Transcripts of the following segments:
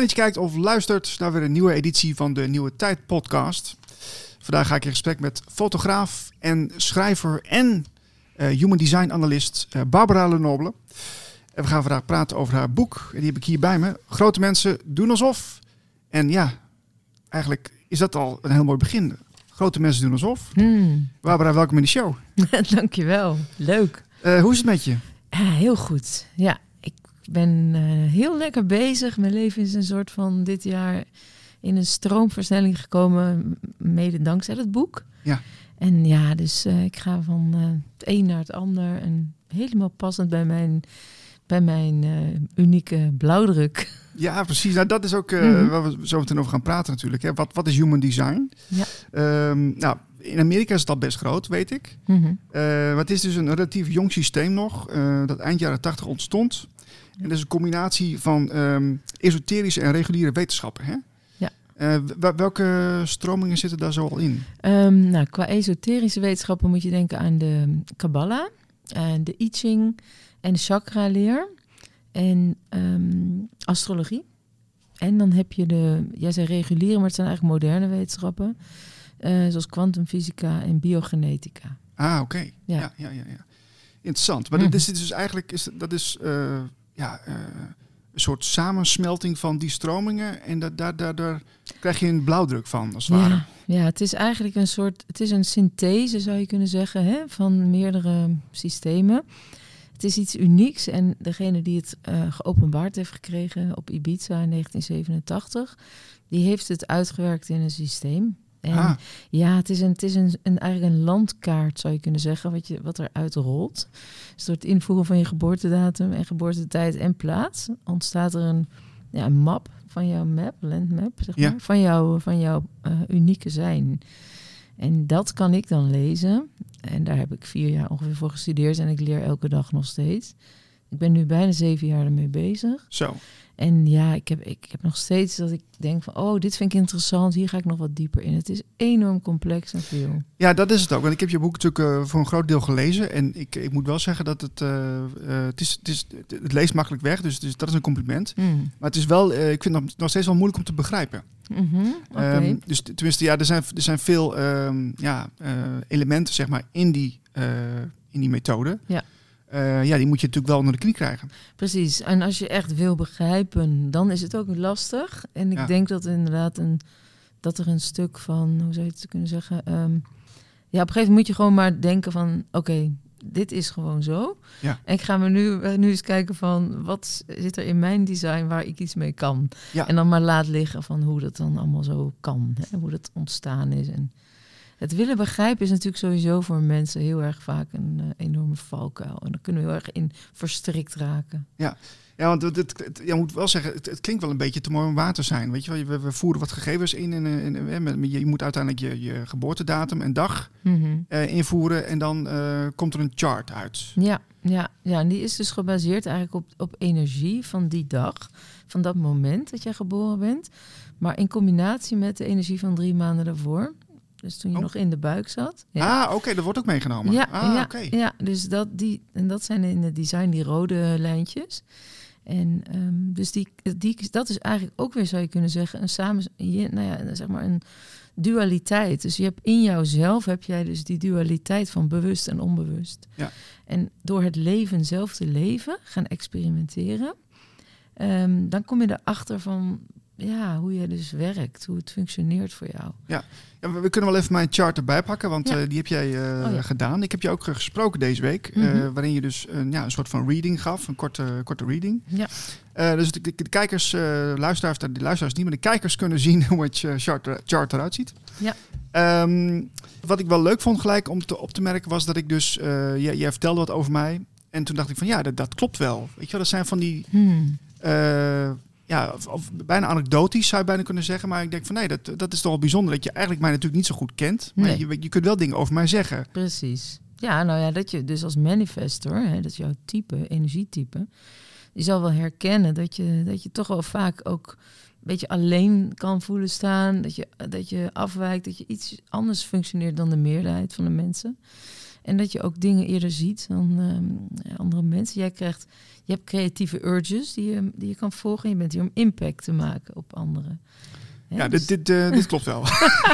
Fijn dat je kijkt of luistert naar weer een nieuwe editie van de Nieuwe Tijd podcast. Vandaag ga ik in gesprek met fotograaf en schrijver en uh, human design analist uh, Barbara Lenoble. En we gaan vandaag praten over haar boek. En die heb ik hier bij me. Grote mensen doen alsof. En ja, eigenlijk is dat al een heel mooi begin. Grote mensen doen alsof. Hmm. Barbara, welkom in de show. Dankjewel. Leuk. Uh, hoe is het met je? heel goed. Ja, ik ben heel lekker bezig. Mijn leven is een soort van dit jaar in een stroomversnelling gekomen, mede dankzij het boek. Ja. En ja, dus uh, ik ga van uh, het een naar het ander en helemaal passend bij mijn, bij mijn uh, unieke blauwdruk. Ja, precies. Nou, dat is ook mm -hmm. waar we zo meteen over gaan praten natuurlijk. Hè. Wat, wat is human design? Ja. Um, nou, in Amerika is het al best groot, weet ik. Mm -hmm. maar het is dus een relatief jong systeem nog, dat eind jaren 80 ontstond. En dat is een combinatie van um, esoterische en reguliere wetenschappen. Hè? Uh, welke stromingen zitten daar zo al in? Um, nou, qua esoterische wetenschappen moet je denken aan de Kabbalah, uh, de I Ching en de chakra-leer en um, astrologie. En dan heb je de, jij zei reguliere, maar het zijn eigenlijk moderne wetenschappen, uh, zoals kwantumfysica en biogenetica. Ah, oké. Okay. Ja. Ja, ja, ja, ja, Interessant. Maar mm. dit is dus eigenlijk, is, dat is, ja een soort samensmelting van die stromingen. En dat, daar, daardoor krijg je een blauwdruk van, als het ja, ware. Ja, het is eigenlijk een soort, het is een synthese, zou je kunnen zeggen, hè, van meerdere systemen. Het is iets unieks en degene die het uh, geopenbaard heeft gekregen op Ibiza in 1987, die heeft het uitgewerkt in een systeem. En ah. ja, het is, een, het is een, een, eigenlijk een landkaart, zou je kunnen zeggen, wat, je, wat eruit rolt. Dus door het invoeren van je geboortedatum en geboortetijd en plaats ontstaat er een, ja, een map van jouw map, landmap, zeg maar, Ja. van jouw, van jouw eh, unieke zijn. En dat kan ik dan lezen. En daar heb ik vier jaar ongeveer voor gestudeerd en ik leer elke dag nog steeds. Ik ben nu bijna zeven jaar ermee bezig. Zo. En ja, ik heb, ik heb nog steeds dat ik denk van, oh, dit vind ik interessant. Hier ga ik nog wat dieper in. Het is enorm complex en veel. Ja, dat is het ook. Want ik heb je boek natuurlijk uh, voor een groot deel gelezen. En ik, ik moet wel zeggen dat het, uh, uh, het, is, het, is, het leest makkelijk weg. Dus, dus dat is een compliment. Mm. Maar het is wel, ik vind het nog steeds wel moeilijk om te begrijpen. Mm -hmm. okay. um, dus tenminste, ja, er zijn, er zijn veel um, ja, elementen zeg maar, in, die, in die methode. Ja. Uh, ja, die moet je natuurlijk wel onder de knie krijgen. Precies. En als je echt wil begrijpen, dan is het ook lastig. En ik Ja. denk dat inderdaad een, dat er een stuk van, hoe zou je het kunnen zeggen? ehm, ja, op een gegeven moment moet je gewoon maar denken van, oké, dit is gewoon zo. Ja. En ik ga me nu, eh, nu eens kijken van, wat zit er in mijn design waar ik iets mee kan? Ja. En dan maar laat liggen van hoe dat dan allemaal zo kan. Hè? Hoe dat ontstaan is. En het willen begrijpen is natuurlijk sowieso voor mensen heel erg vaak een uh, enorme valkuil. En dan kunnen we heel erg in verstrikt raken. Ja, want het, het, het, je moet wel zeggen, het, het, klinkt wel een beetje te mooi om waar te zijn. Weet je wel, we, we voeren wat gegevens in en, en, en, je moet uiteindelijk je, je geboortedatum en dag mm -hmm. uh, invoeren en dan uh, komt er een chart uit. Ja, ja, ja, en die is dus gebaseerd eigenlijk op, op energie van die dag, van dat moment dat jij geboren bent. Maar in combinatie met de energie van drie maanden daarvoor. Dus toen je Oh. nog in de buik zat. Ja. Ah, oké, dat wordt ook meegenomen. Ja, ah, ja, oké. ja, dus dat, die, en dat zijn in het design die rode lijntjes. En um, dus die, die, dat is eigenlijk ook weer, zou je kunnen zeggen, een samen, nou ja, zeg maar een dualiteit. Dus je hebt in jouzelf heb jij dus die dualiteit van bewust en onbewust. Ja. En door het leven zelf te leven, gaan experimenteren, um, dan kom je erachter van ja, hoe je dus werkt, hoe het functioneert voor jou. Ja, ja we, we kunnen wel even mijn chart erbij pakken, want Ja. uh, die heb jij uh, Oh, ja. gedaan. Ik heb je ook uh, gesproken deze week, Mhm. waarin je dus een, ja, een soort van reading gaf, een korte, korte reading. Ja. Dus de, de, kijkers, luisteraars, de luisteraars niet, maar de kijkers kunnen zien hoe het chart, chart eruit ziet. Ja. Um, wat ik wel leuk vond gelijk om te, op te merken was dat ik dus, jij, jij vertelde wat over mij. En toen dacht ik van ja, dat, dat klopt wel. Weet je wel, dat zijn van die, Hmm. uh, ja, of, of bijna anekdotisch zou je bijna kunnen zeggen. Maar ik denk van nee, dat, dat is toch wel bijzonder dat je eigenlijk mij natuurlijk niet zo goed kent. Maar Nee. je, je kunt wel dingen over mij zeggen. Precies. Ja, nou ja, dat je dus als manifestor, hè, dat is jouw type, energietype, je zal wel herkennen dat je, dat je toch wel vaak ook een beetje alleen kan voelen staan, dat je, dat je afwijkt, dat je iets anders functioneert dan de meerderheid van de mensen. En dat je ook dingen eerder ziet dan ehm, andere mensen. Jij krijgt, je hebt creatieve urges die je, die je kan volgen. Je bent hier om impact te maken op anderen. Ja, dus- dit, dit, eh, dit klopt wel.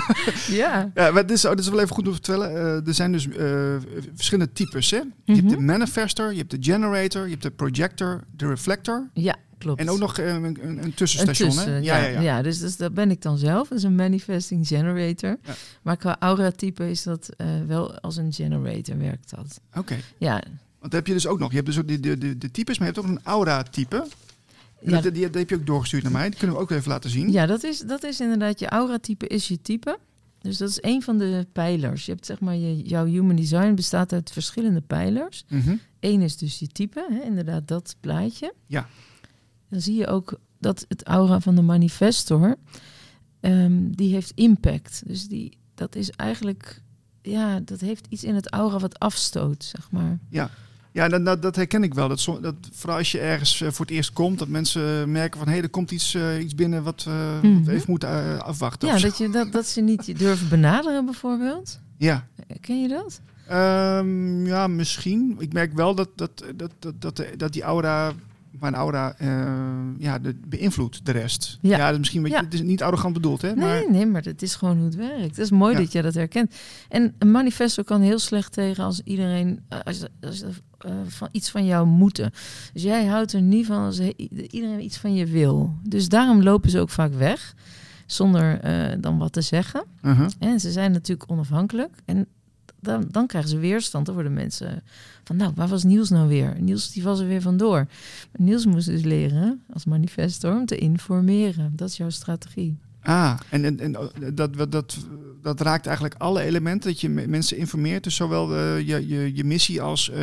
ja. ja, maar dit, is, oh, dit is wel even goed om te vertellen. Eh, er zijn dus eh, verschillende types. Hè? Je hebt de Mhm. manifester, je hebt de generator, je hebt de projector, de reflector. ja, klopt. En ook nog eh, een, een, een Een tussenstation. tussen, hè? ja, ja, dus, dus dat ben ik dan zelf. Dat is een manifesting generator. Ja. Maar qua aura-type is dat eh, wel als een generator werkt dat. Oké. Ja, Want heb je dus ook nog. Je hebt dus ook de, de, de, de types, maar je hebt ook een aura-type. Ja, dat, die, die heb je ook doorgestuurd naar mij. Die kunnen we ook even laten zien. ja dat, is, dat is inderdaad je aura-type is je type. Dus dat is een van de pijlers. Je hebt zeg maar, je, jouw human design bestaat uit verschillende pijlers. Mhm. Eén is dus je type, hè, inderdaad dat plaatje. Ja. Dan zie je ook dat het aura van de manifestor, ehm, die heeft impact. Dus die, dat is eigenlijk, ja, dat heeft iets in het aura wat afstoot, zeg maar. Ja, dat, dat, dat herken ik wel. Dat, dat, vooral als je ergens eh, voor het eerst komt, dat mensen merken van hé, er komt iets, eh, iets binnen wat, eh, wat Mhm. we even moeten eh, afwachten. Ja, dat, je, dat, dat ze niet je durven benaderen bijvoorbeeld. ja. Ken je dat? Ehm, ja, misschien. Ik merk wel dat, dat, dat, dat, dat, dat die aura, mijn aura, eh, ja, de, beïnvloedt de rest. Ja. dat is misschien een beetje, Ja. het is niet arrogant bedoeld, hè? Maar, Nee, nee, maar het is gewoon hoe het werkt. Het is mooi Ja. dat je dat herkent. En een manifesto kan heel slecht tegen als iedereen als, als, eh, van iets van jou moeten. Dus jij houdt er niet van als iedereen iets van je wil. Dus daarom lopen ze ook vaak weg zonder eh, dan wat te zeggen. Uh-huh. En ze zijn natuurlijk onafhankelijk. En dan, dan krijgen ze weerstand. Dan worden mensen van, nou, waar was Niels nou weer? Niels die was er weer vandoor. Maar Niels moest dus leren als manifestor om te informeren. Dat is jouw strategie. Ah, en, en, en dat, dat, dat, dat raakt eigenlijk alle elementen, dat je me- mensen informeert. Dus zowel eh, je, je, je missie als eh,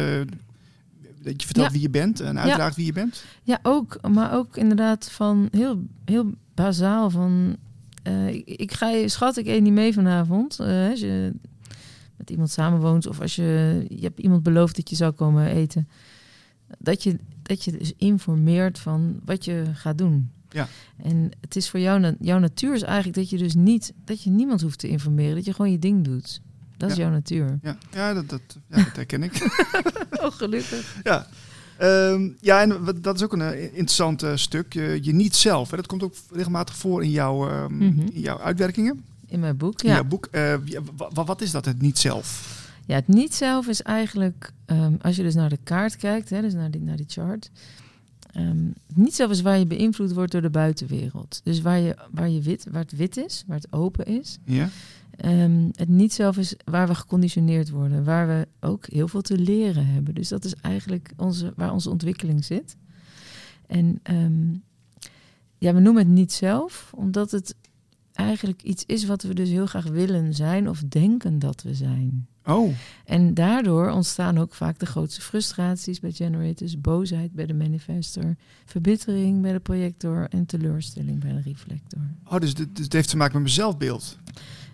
dat je vertelt Ja. wie je bent en uitdraagt wie je bent. Ja, ook. Maar ook inderdaad van heel, heel bazaal van... eh, ik, ik ga je, schat, ik eet niet mee vanavond. Je met iemand samenwoont of als je... Je hebt iemand beloofd dat je zou komen eten. Dat je, dat je dus informeert van wat je gaat doen. Ja. En het is voor jou... Jouw natuur is eigenlijk dat je dus niet... Dat je niemand hoeft te informeren. Dat je gewoon je ding doet. Dat is jouw natuur. Ja, ja, dat, dat, ja dat herken ik. Oh, gelukkig. ja. Ehm, ja, en dat is ook een eh, interessant eh, stuk. Je, je niet zelf. Hè. Dat komt ook regelmatig voor in jouw, ehm, Mhm. in jouw uitwerkingen. In mijn boek, In ja. jouw boek. Eh, wat is dat, het niet zelf? Ja, het niet zelf is eigenlijk, ehm, als je dus naar de kaart kijkt, hè, dus naar die, naar die chart. ehm, het niet zelf is waar je beïnvloed wordt door de buitenwereld. Dus waar, je, waar, je wit, waar het wit is, waar het open is. Ja? Ehm, het niet zelf is waar we geconditioneerd worden, waar we ook heel veel te leren hebben. Dus dat is eigenlijk onze, waar onze ontwikkeling zit. En ja, we noemen het niet zelf, omdat het eigenlijk iets is wat we dus heel graag willen zijn of denken dat we zijn. Oh, En daardoor ontstaan ook vaak de grootste frustraties bij generators, boosheid bij de manifestor, verbittering bij de projector en teleurstelling bij de reflector. oh dus, dit, het heeft te maken met mijn zelfbeeld.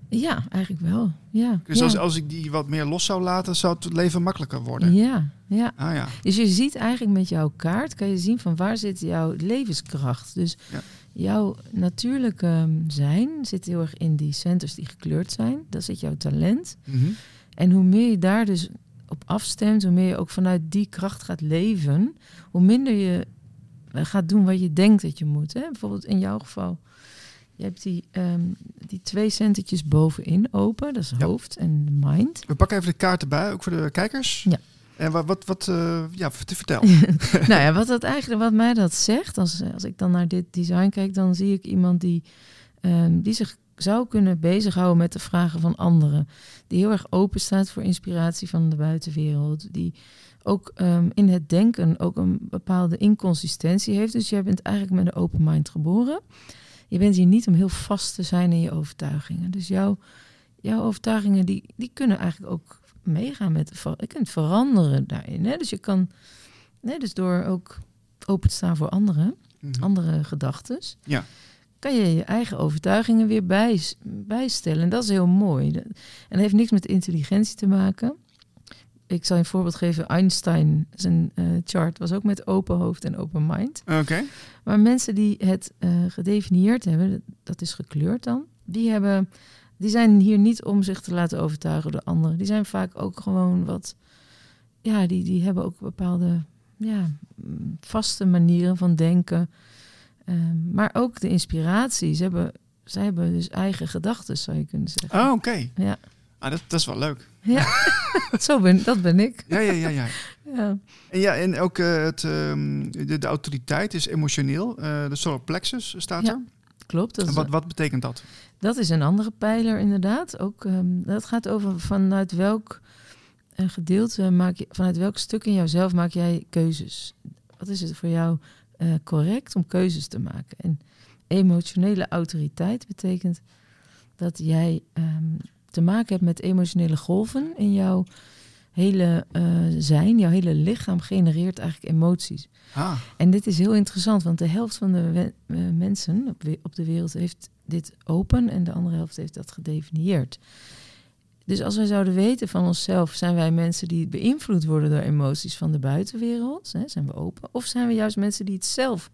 Ja, eigenlijk wel. Ja. Dus ja. als, als ik die wat meer los zou laten, zou het leven makkelijker worden. Ja, ja. Ah ja. Dus je ziet eigenlijk met jouw kaart, kan je zien van waar zit jouw levenskracht. Dus Ja. Jouw natuurlijke ehm, zijn zit heel erg in die centers die gekleurd zijn. Dat zit jouw talent. Mhm. En hoe meer je daar dus op afstemt, hoe meer je ook vanuit die kracht gaat leven, hoe minder je eh, gaat doen wat je denkt dat je moet. Hè? Bijvoorbeeld in jouw geval. Je hebt die, ehm, die twee centertjes bovenin open, dat is Ja. hoofd en mind. We pakken even de kaart erbij, ook voor de kijkers. Ja. En wat, wat, wat eh, ja, te vertel. nou ja, wat, dat eigenlijk, wat mij dat zegt, als, als ik dan naar dit design kijk, dan zie ik iemand die, ehm, die zich zou kunnen bezighouden met de vragen van anderen. Die heel erg open staat voor inspiratie van de buitenwereld. Die ook ehm, in het denken ook een bepaalde inconsistentie heeft. Dus jij bent eigenlijk met een open mind geboren. Je bent hier niet om heel vast te zijn in je overtuigingen. Dus jouw, jouw overtuigingen die, die kunnen eigenlijk ook meegaan met... de Je kunt veranderen daarin. Hè? Dus je kan... Nee, dus door ook open te staan voor anderen, Mhm. andere gedachten, Ja. kan je je eigen overtuigingen weer bij, bijstellen. En dat is heel mooi. Dat- En dat heeft niks met intelligentie te maken. Ik zal je een voorbeeld geven. Einstein, zijn eh, chart was ook met open hoofd en open mind. Oké. Maar mensen die het eh, gedefinieerd hebben, dat is gekleurd dan, die hebben Die zijn hier niet om zich te laten overtuigen door anderen. Die zijn vaak ook gewoon wat. Ja, die, die hebben ook bepaalde ja, vaste manieren van denken. Ehm, maar ook de inspiratie. Ze hebben, zij hebben dus eigen gedachten, zou je kunnen zeggen. Oh, oké. Ja. Ah, dat, dat is wel leuk. Ja, Zo ben, dat ben ik. Ja, ja, ja, ja. Ja. En ja, en ook eh, het, ehm, de, de autoriteit is emotioneel. Eh, de solar plexus staat Ja, er. Klopt. Dat En wat, wat betekent dat? dat is een andere pijler, inderdaad. Ook, ehm, dat gaat over vanuit welk eh, gedeelte maak je, vanuit welk stuk in jouzelf maak jij keuzes. Wat is het voor jou eh, correct om keuzes te maken? En emotionele autoriteit betekent dat jij ehm, te maken hebt met emotionele golven in jouw hele eh, zijn. Jouw hele lichaam genereert eigenlijk emoties. Ah, En dit is heel interessant, want de helft van de we- eh, mensen op, we- op de wereld heeft dit open en de andere helft heeft dat gedefinieerd. Dus als wij zouden weten van onszelf, zijn wij mensen die beïnvloed worden door emoties van de buitenwereld? Hè, zijn we open? Of zijn we juist mensen die het zelf,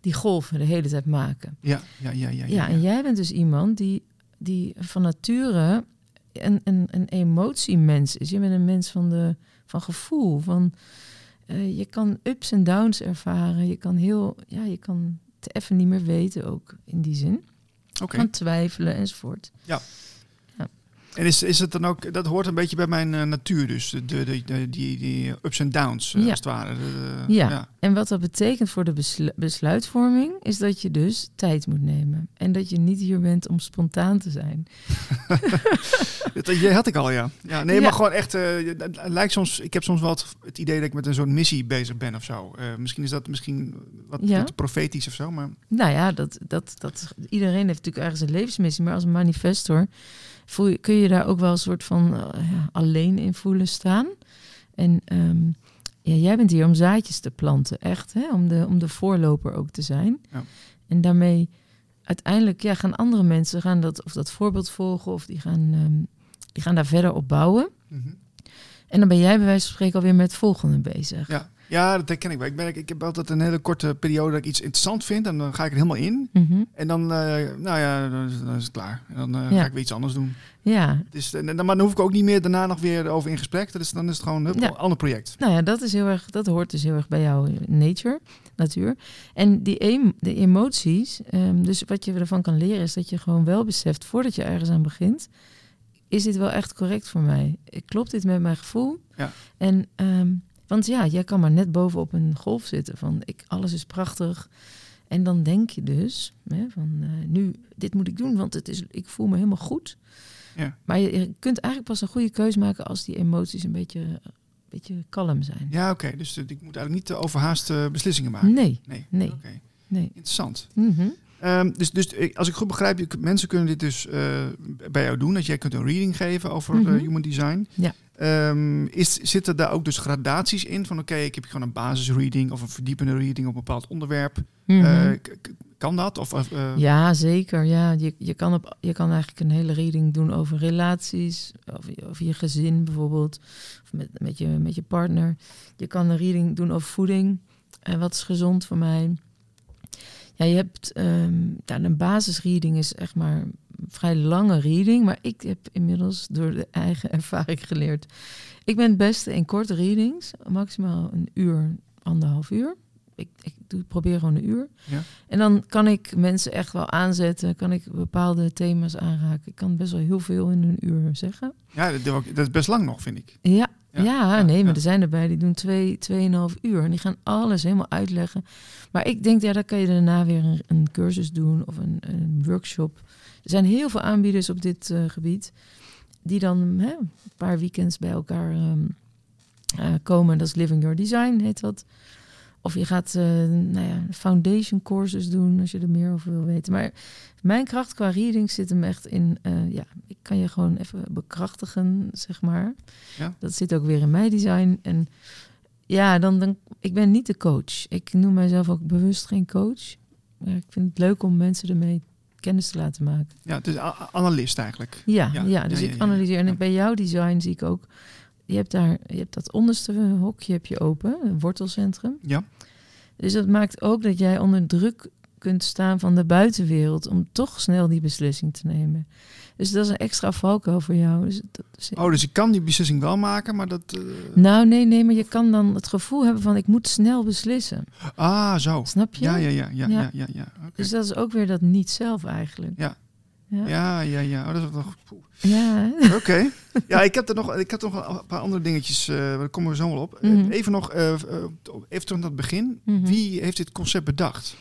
die golven de hele tijd maken? ja, ja, ja, ja. Ja, en jij bent dus iemand die, die van nature een, een, een emotiemens is. Je bent een mens van, de, van gevoel. Van, eh, je kan ups en downs ervaren. Je kan heel, ja, je kan het even niet meer weten ook in die zin. Oké. Kan twijfelen enzovoort. En is, is het dan ook, dat hoort een beetje bij mijn eh, natuur dus, de, de, de- die, die ups en downs Ja. als het ware. De- de- Ja. En wat dat betekent voor de beslu- besluitvorming, is dat je dus tijd moet nemen. En dat je niet hier bent om spontaan te zijn. Dat had ik al, ja. ja nee, Ja. maar gewoon echt, het lijkt soms, ik heb soms wel het, idee dat ik met een zo'n missie bezig ben of zo. Misschien is dat misschien wat, Ja. wat profetisch of zo, maar Nou ja, dat, dat, dat, iedereen heeft natuurlijk ergens een levensmissie. Maar als manifestor voel je, kun je daar ook wel een soort van eh, ja, alleen in voelen staan. En ehm, ja, jij bent hier om zaadjes te planten, echt. Hè? Om, de, om de voorloper ook te zijn. Ja. En daarmee uiteindelijk ja, gaan andere mensen gaan dat, of dat voorbeeld volgen... of die gaan, ehm, die gaan daar verder op bouwen. mhm. En dan ben jij bij wijze van spreken alweer met het volgende bezig. ja. Ja, dat herken ik wel. Ik, ben, ik heb altijd een hele korte periode dat ik iets interessant vind en dan ga ik er helemaal in. Mhm. En dan, eh, nou ja, dan is, dan is het klaar. En dan eh, Ja. ga ik weer iets anders doen. ja, en, dan- maar dan hoef ik ook niet meer daarna nog weer over in gesprek. Dat is, dan is het gewoon Ja. een ander project. Nou ja, dat, is heel erg, dat hoort dus heel erg bij jouw nature, natuur. En die em- de emoties, ehm, dus wat je ervan kan leren, is dat je gewoon wel beseft, voordat je ergens aan begint, is dit wel echt correct voor mij? Klopt dit met mijn gevoel? Ja. En, ehm, want ja, jij kan maar net bovenop een golf zitten van ik, alles is prachtig. En dan denk je dus, hè, van eh, nu, dit moet ik doen, want het is, ik voel me helemaal goed. Ja. Maar je, je kunt eigenlijk pas een goede keuze maken als die emoties een beetje, een beetje kalm zijn. Ja, oké. Dus eh, ik moet eigenlijk niet te overhaaste beslissingen maken. Nee, Nee. Nee. Oké. nee. Interessant. Mhm. Ehm, dus, dus ik- als ik goed begrijp, mensen kunnen dit dus eh, bij jou doen. Dat jij kunt een reading geven over eh, Mhm. human design. Ja. Ehm, is, zitten daar ook dus gradaties in? Van oké, ik heb gewoon een basisreading of een verdiepende reading op een bepaald onderwerp. Mhm. Eh, k- kan dat? Of, eh, ja, zeker. Ja. Je, je, kan op, je kan eigenlijk een hele reading doen over relaties, over, je- over je gezin bijvoorbeeld, of met, met, je, met je partner. Je kan een reading doen over voeding. En wat is gezond voor mij? Ja, je hebt ehm, ja, een basisreading is echt maar vrij lange reading, maar ik heb inmiddels door de eigen ervaring geleerd. Ik ben het beste in korte readings, maximaal een uur, anderhalf uur. Ik, ik doe, probeer gewoon een uur. Ja. En dan kan ik mensen echt wel aanzetten, kan ik bepaalde thema's aanraken. Ik kan best wel heel veel in een uur zeggen. ja, dat, is best lang nog, vind ik. Ja, Ja, ja, ja, nee, maar er zijn erbij die doen twee, tweeënhalf uur. En die gaan alles helemaal uitleggen. Maar ik denk, ja, dan kan je daarna weer een, een cursus doen of een, een workshop. Er zijn heel veel aanbieders op dit eh, gebied. Die dan hè, een paar weekends bij elkaar ehm, eh, komen. Dat is Living Your Design, heet dat. Of je gaat eh, nou ja, foundation courses doen als je er meer over wil weten. Maar mijn kracht qua reading zit hem echt in... ja, ik kan je gewoon even bekrachtigen, zeg maar. Ja. Dat zit ook weer in mijn design. En ja, dan, dan, ik ben niet de coach. Ik noem mijzelf ook bewust geen coach. Ja, ik vind het leuk om mensen ermee kennis te laten maken. Ja, a- analist eigenlijk. Ja, Ja, ja, dus ja, ik analyseer. En bij jouw design zie ik ook... Je hebt daar je hebt dat onderste hokje heb je open, een wortelcentrum. Ja. Dus dat maakt ook dat jij onder druk kunt staan van de buitenwereld om toch snel die beslissing te nemen. Dus dat is een extra valkuil voor jou. Dus dat is- Oh, dus ik kan die beslissing wel maken, maar dat... eh, Nou, nee, nee, maar je kan dan het gevoel hebben van ik moet snel beslissen. Ah, zo. Snap je? Ja, ja, ja, ja, ja, Ja. ja. Dus dat is ook weer dat niet zelf eigenlijk. Ja. Ja. Ja, ja, ja. Oh, dat is nog... Ja? Oké. Ja, ik heb er nog, ik heb nog een paar andere dingetjes, eh daar komen we zo wel op. Mhm. Even nog, eh, even terug naar het begin. Mhm. Wie heeft dit concept bedacht?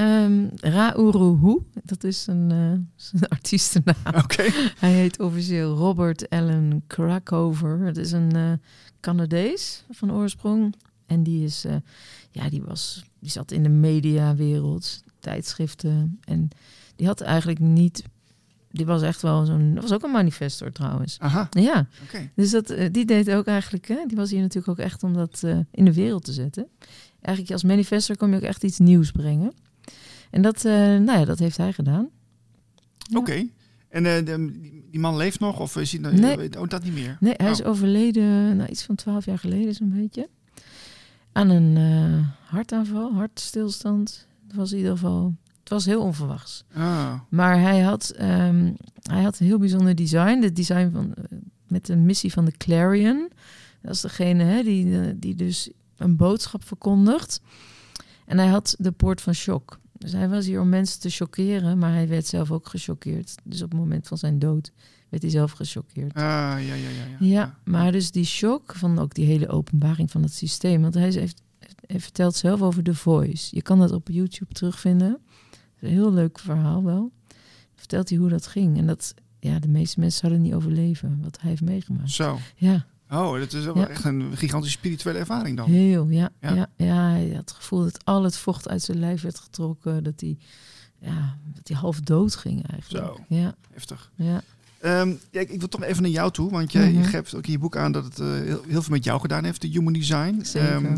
Ehm Rauruhu, dat is een, eh, artiestennaam. Hij heet officieel Robert Allen Krakover. Het is een eh, Canadees van oorsprong. En die is, eh, ja, die was, die zat in de mediawereld, tijdschriften. En die had eigenlijk niet, die was echt wel zo'n, dat was ook een manifestor trouwens. Aha, Ja, oké. dus dat, die deed ook eigenlijk, hè, die was hier natuurlijk ook echt om dat in de wereld te zetten. Eigenlijk als manifestor kom je ook echt iets nieuws brengen. En dat, eh, nou ja, dat heeft hij gedaan. Ja. Oké. En eh, de- die, man leeft nog? Of is hij... nou- Nee. Oh, dat niet meer? Nee, hij Oh. is overleden, nou, iets van twaalf jaar geleden zo'n beetje. Aan een eh, hartaanval, hartstilstand. Het was in ieder geval, het was heel onverwachts. Ah, Maar hij had, ehm, hij had een heel bijzonder design. Het design van, met de missie van de Clarion. Dat is degene hè, die, die dus een boodschap verkondigt. En hij had de poort van shock. Dus hij was hier om mensen te chockeren, maar hij werd zelf ook gechoqueerd. Dus op het moment van zijn dood werd hij zelf gechoqueerd. ah, ja, ja, ja, ja. Ja, maar dus die shock van ook die hele openbaring van het systeem. Want hij heeft, vertelt zelf over The Voice. Je kan dat op YouTube terugvinden. Een heel leuk verhaal wel. Vertelt hij hoe dat ging. En dat, ja, de meeste mensen zouden niet overleven wat hij heeft meegemaakt. Zo. Ja, Oh, dat is wel Ja. echt een gigantische spirituele ervaring dan. heel, ja, Ja. ja. Ja, het gevoel dat al het vocht uit zijn lijf werd getrokken. Dat hij, ja, dat half dood ging eigenlijk. Zo. Ja, Heftig. ja. Ehm, ja, ik, ik wil toch even naar jou toe, want jij Mhm. je geeft ook in je boek aan dat het eh, heel, heel veel met jou gedaan heeft, de human design. zeker. Ehm,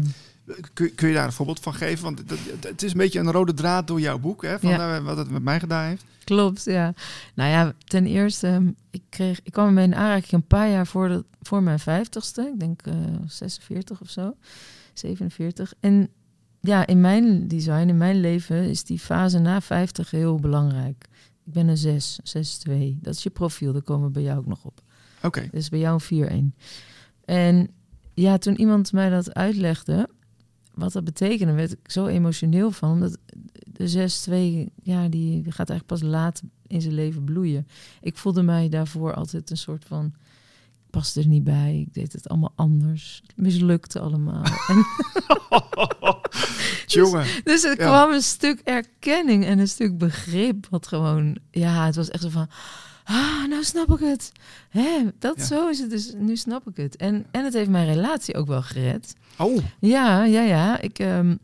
kun, kun je daar een voorbeeld van geven? Want dat, het is een beetje een rode draad door jouw boek, hè, van Ja. eh, wat het met mij gedaan heeft. Klopt, ja. Nou ja, ten eerste, ehm, ik, kreeg, ik kwam ermee in aanraking een paar jaar voor, de, voor mijn vijftigste. Ik denk eh 46 of zo, 47. En ja, in mijn design, in mijn leven, is die fase na 50 heel belangrijk. Ik ben een 6, 6-2. Dat is je profiel, daar komen we bij jou ook nog op. Oké. Is bij jou een 4-1. En ja, toen iemand mij dat uitlegde, wat dat betekende, werd ik zo emotioneel van. Omdat de 6-2, ja, die gaat eigenlijk pas laat in zijn leven bloeien. Ik voelde mij daarvoor altijd een soort van, ik paste er niet bij. Ik deed het allemaal anders. Het mislukte allemaal. en, Jongen. dus er Ja. kwam een stuk erkenning en een stuk begrip. Wat gewoon, ja, het was echt zo van, ah, nou snap ik het. Hè, dat Ja. zo is het dus, nu snap ik het. En, en het heeft mijn relatie ook wel gered. Oh, Ja, ja, ja. Ik, ehm,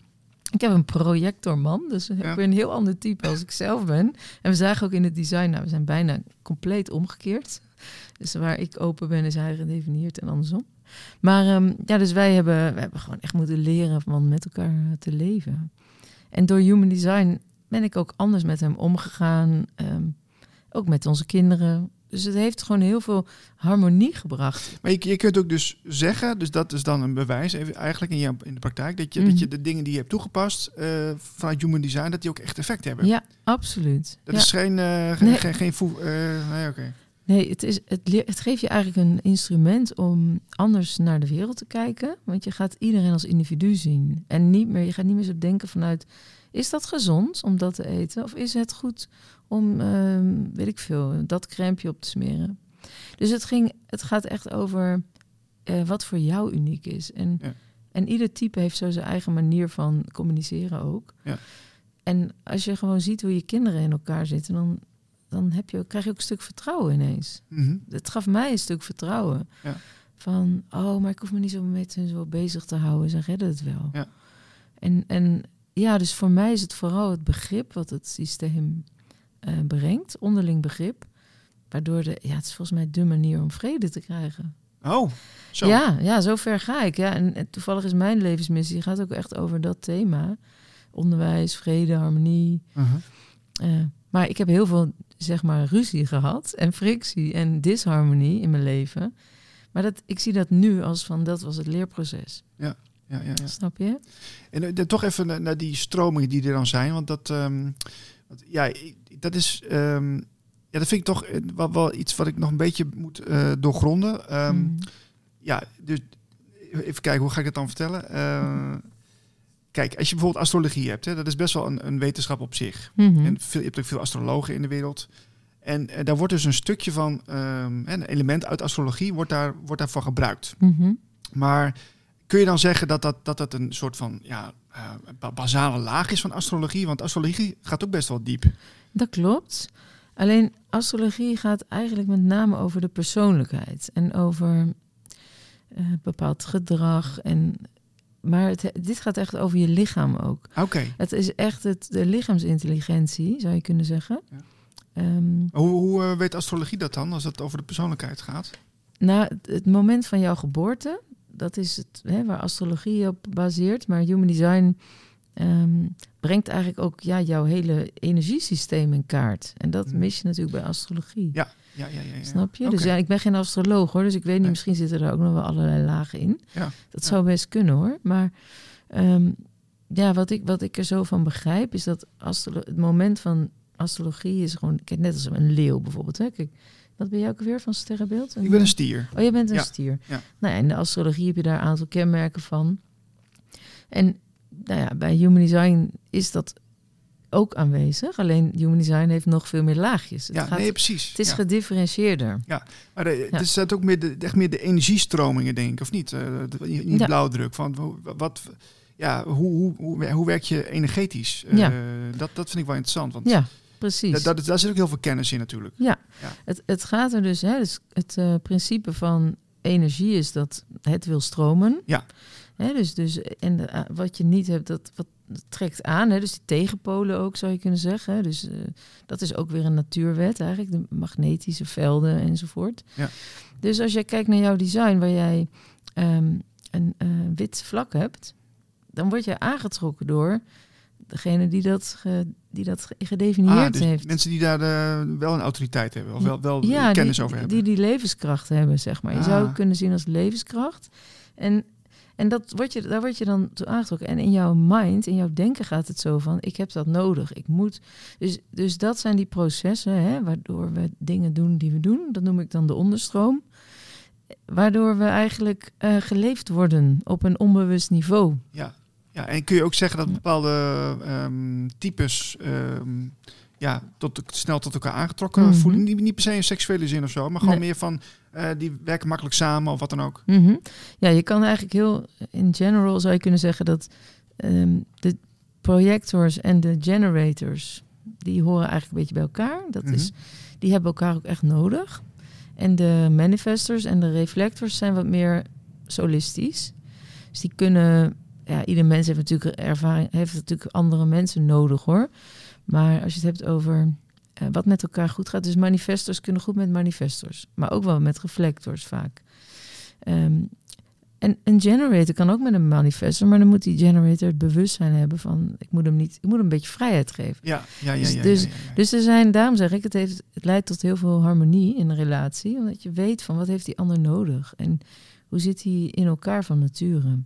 ik heb een projectorman, dus ik ben een heel ander type als ik zelf ben. En we zagen ook in het design, nou, we zijn bijna compleet omgekeerd. Dus waar ik open ben, is hij gedefinieerd en andersom. Maar ehm, ja, dus wij hebben, we hebben gewoon echt moeten leren van met elkaar te leven. En door human design ben ik ook anders met hem omgegaan. ehm, ook met onze kinderen. Dus het heeft gewoon heel veel harmonie gebracht. maar je, je kunt ook dus zeggen, dus dat is dan een bewijs even, eigenlijk in, je, in de praktijk, dat je, Mhm. dat je de dingen die je hebt toegepast eh, vanuit human design, dat die ook echt effect hebben. Ja, absoluut. Dat ja. is geen, eh geen, Nee. geen, geen eh, nee, oké. Nee, het, is, het, het geeft je eigenlijk een instrument om anders naar de wereld te kijken. Want je gaat iedereen als individu zien. En niet meer, je gaat niet meer zo denken vanuit... is dat gezond om dat te eten? Of is het goed om, ehm, weet ik veel, dat crèmeje op te smeren? Dus het, ging, het gaat echt over eh, wat voor jou uniek is. En, Ja. en ieder type heeft zo zijn eigen manier van communiceren ook. Ja. En als je gewoon ziet hoe je kinderen in elkaar zitten... dan, dan heb je, krijg je ook een stuk vertrouwen ineens Mhm. het gaf mij een stuk vertrouwen. Ja. Van, oh, maar ik hoef me niet zo met zo bezig te houden. Ze redden het wel. Ja. En, en ja, dus voor mij is het vooral het begrip wat het systeem eh, brengt. Onderling begrip. Waardoor de, ja, het is volgens mij de manier om vrede te krijgen. Oh, zo. Ja, ja, zo ver ga ik. Ja, en, en toevallig is mijn levensmissie die gaat ook echt over dat thema. Onderwijs, vrede, harmonie. Eh, maar ik heb heel veel, zeg maar, ruzie gehad en frictie en disharmonie in mijn leven. Maar dat, ik zie dat nu als van, dat was het leerproces. Ja. ja, ja, ja. Snap je? En dan toch even naar, die stromingen die er dan zijn. Want dat, ehm, ja, dat is. ehm, ja, dat vind ik toch eh, wel, wel iets wat ik nog een beetje moet eh, doorgronden. Ehm, Mm. Ja, dus even kijken, hoe ga ik het dan vertellen? Eh, kijk, als je bijvoorbeeld astrologie hebt, hè, dat is best wel een, een wetenschap op zich. Mhm. En veel, je hebt ook veel astrologen in de wereld. En eh, daar wordt dus een stukje van, ehm, een element uit astrologie, wordt, daar, wordt daarvoor gebruikt. Mhm. Maar kun je dan zeggen dat dat, dat, dat een soort van ja, eh, ba- basale laag is van astrologie? Want astrologie gaat ook best wel diep. Dat klopt. Alleen astrologie gaat eigenlijk met name over de persoonlijkheid en over eh, bepaald gedrag. En, maar het, dit gaat echt over je lichaam ook. Oké. Het is echt het, de lichaamsintelligentie, zou je kunnen zeggen. Ja. Ehm, Hoe, hoe eh, weet astrologie dat dan, als het over de persoonlijkheid gaat? na het, het moment van jouw geboorte, dat is het hè, waar astrologie op baseert. Maar human design ehm, brengt eigenlijk ook ja, jouw hele energiesysteem in kaart. En dat Mhm. mis je natuurlijk bij astrologie. Ja, ja, ja. ja, ja. Snap je? Dus ja, ik ben geen astroloog hoor, dus ik weet niet, Nee. misschien zitten er ook nog wel allerlei lagen in. Ja, Dat zou best kunnen hoor. Maar ehm, ja, wat ik, wat ik er zo van begrijp, is dat het moment van astrologie is gewoon, kijk, net als een leeuw bijvoorbeeld. Hè? Kijk, wat ben jij ook weer van sterrenbeeld? Ik ben een stier. Oh, je bent een Ja, stier. ja. Nou, ja, in de astrologie heb je daar een aantal kenmerken van. En nou ja, bij Human Design is dat ook aanwezig. Alleen Human Design heeft nog veel meer laagjes. Het, Ja, gaat, nee, precies. het is ja. gedifferentieerder. Maar de, het is ook meer de, echt meer de energiestromingen, denk ik, of niet? De- niet Ja. blauwdruk. Van, hoe- wat, ja, hoe, hoe, hoe, hoe werk je energetisch? Ja. dat, dat vind ik wel interessant. Want Ja, precies. da- dat, daar zit ook heel veel kennis in natuurlijk. Het, het gaat er dus, hè, dus het eh, principe van energie is dat het wil stromen. Ja. Hè, dus, dus, en de, eh, wat je niet hebt, dat wat dat trekt aan. Hè, dus die tegenpolen ook, zou je kunnen zeggen. Hè, dus eh, dat is ook weer een natuurwet eigenlijk. De magnetische velden enzovoort. Ja. Dus als jij kijkt naar jouw design, waar jij ehm, een wit vlak hebt, dan word je aangetrokken door degene die dat, ge- die dat ge- gedefinieerd Ah, dus heeft. mensen die daar eh, wel een autoriteit hebben, of wel, wel Ja, kennis die, over hebben. Die die levenskracht hebben, zeg maar. Je zou Ah. het kunnen zien als levenskracht. En, en dat word je, daar word je dan toe aangetrokken. En in jouw mind, in jouw denken gaat het zo van... ik heb dat nodig, ik moet... Dus, dus dat zijn die processen hè, waardoor we dingen doen die we doen. Dat noem ik dan de onderstroom. Waardoor we eigenlijk eh, geleefd worden op een onbewust niveau. Ja. Ja, en kun je ook zeggen dat bepaalde ehm, types ehm, ja, tot, snel tot elkaar aangetrokken Mhm. voelen? Niet, niet per se in seksuele zin of zo, maar gewoon Nee. meer van eh, die werken makkelijk samen of wat dan ook. Mhm. Ja, je kan eigenlijk heel in general zou je kunnen zeggen dat ehm, de projectors en de generators die horen eigenlijk een beetje bij elkaar. Dat Mhm. is, die hebben elkaar ook echt nodig. En de manifestors en de reflectors zijn wat meer solistisch. Dus die kunnen, ja, ieder mens heeft natuurlijk ervaring, heeft natuurlijk andere mensen nodig hoor. Maar als je het hebt over eh, wat met elkaar goed gaat, dus manifestors kunnen goed met manifestors, maar ook wel met reflectors vaak. Ehm, en een generator kan ook met een manifestor, maar dan moet die generator het bewustzijn hebben van ik moet hem niet, ik moet hem een beetje vrijheid geven. Ja, ja, ja. Dus- ja, dus- ja, ja, ja. Dus er zijn, daarom zeg ik, het, heeft, het leidt tot heel veel harmonie in een relatie. Omdat je weet van wat heeft die ander nodig. En hoe zit hij in elkaar van nature.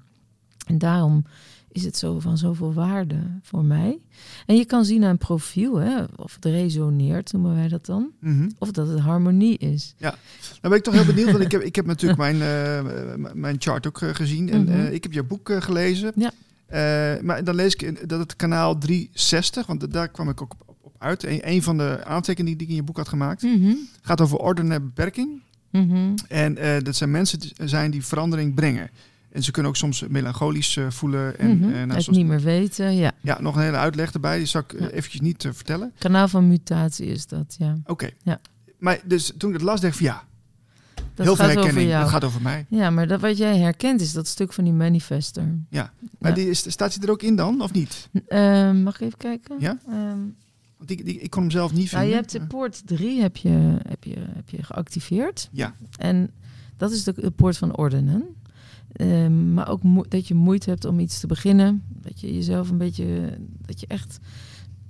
En daarom is het zo van zoveel waarde voor mij. En je kan zien aan een profiel, hè, of het resoneert, noemen wij dat dan. Mhm. Of dat het harmonie is. Nou ben ik toch heel benieuwd, want ik heb, ik heb natuurlijk mijn, eh, mijn chart ook eh, gezien. En Mhm. eh, ik heb jouw boek gelezen. Ja. Maar dan lees ik dat het kanaal 360, want daar kwam ik ook op, op uit. Een, een van de aantekeningen die ik in je boek had gemaakt. Mhm. gaat over orde en beperking. En dat zijn mensen zijn die verandering brengen. En ze kunnen ook soms melancholisch eh, voelen. En nou, het zoals- niet meer weten, ja. ja, nog een hele uitleg erbij. Die zal ik eh, Ja. eventjes niet eh, vertellen. Kanaal van mutatie is dat, ja. Oké. Ja. Maar dus toen ik het las, dacht ik van ja, Dat heel veel gaat over herkenning. Dat gaat over mij. Ja, maar dat wat jij herkent is dat stuk van die manifester. Maar Ja. die is, staat hij er ook in dan, of niet? Ehm, mag ik even kijken? Ja? Ehm, Want die, die, ik kon hem zelf niet nou, vinden. je hebt de poort 3 heb je, heb je, heb je geactiveerd. Ja. En dat is de, de poort van ordenen. Ehm, maar ook dat je moeite hebt om iets te beginnen. Dat je jezelf een beetje, dat je echt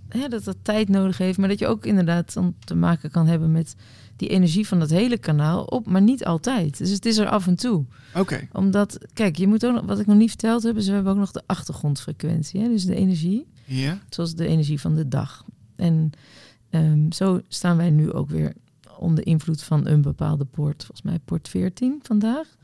hè, dat dat tijd nodig heeft, maar dat je ook inderdaad dan te maken kan hebben met die energie van dat hele kanaal op, maar niet altijd. Dus het is er af en toe. Oké. Omdat, kijk, je moet ook nog, wat ik nog niet verteld heb, is we hebben ook nog de achtergrondfrequentie, hè, dus de energie, Ja. zoals de energie van de dag. En ehm, zo staan wij nu ook weer onder invloed van een bepaalde poort, volgens mij poort 14 vandaag.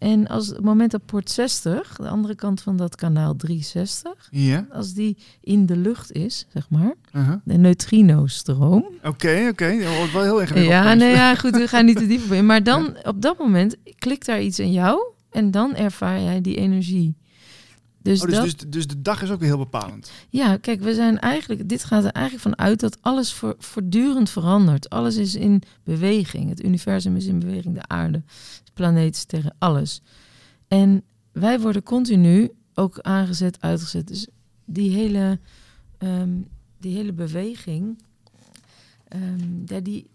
En als het moment dat poort 60, de andere kant van dat kanaal 360, Ja. als die in de lucht is, zeg maar, Uh-huh. de neutrino-stroom. Oké, oké. Dat wordt wel heel ingewikkeld. Ja, nee, ja, goed, we gaan niet te diep op in. Maar dan, op dat moment, klikt daar iets in jou en dan ervaar jij die energie. Dus, Oh, dus, dat, dus, dus de dag is ook weer heel bepalend. ja, kijk, we zijn eigenlijk, dit gaat er eigenlijk van uit dat alles voor, voortdurend verandert. Alles is in beweging. Het universum is in beweging, de aarde, de planeten, sterren, alles. En wij worden continu ook aangezet, uitgezet. Dus die hele, ehm, die hele beweging, ja, die,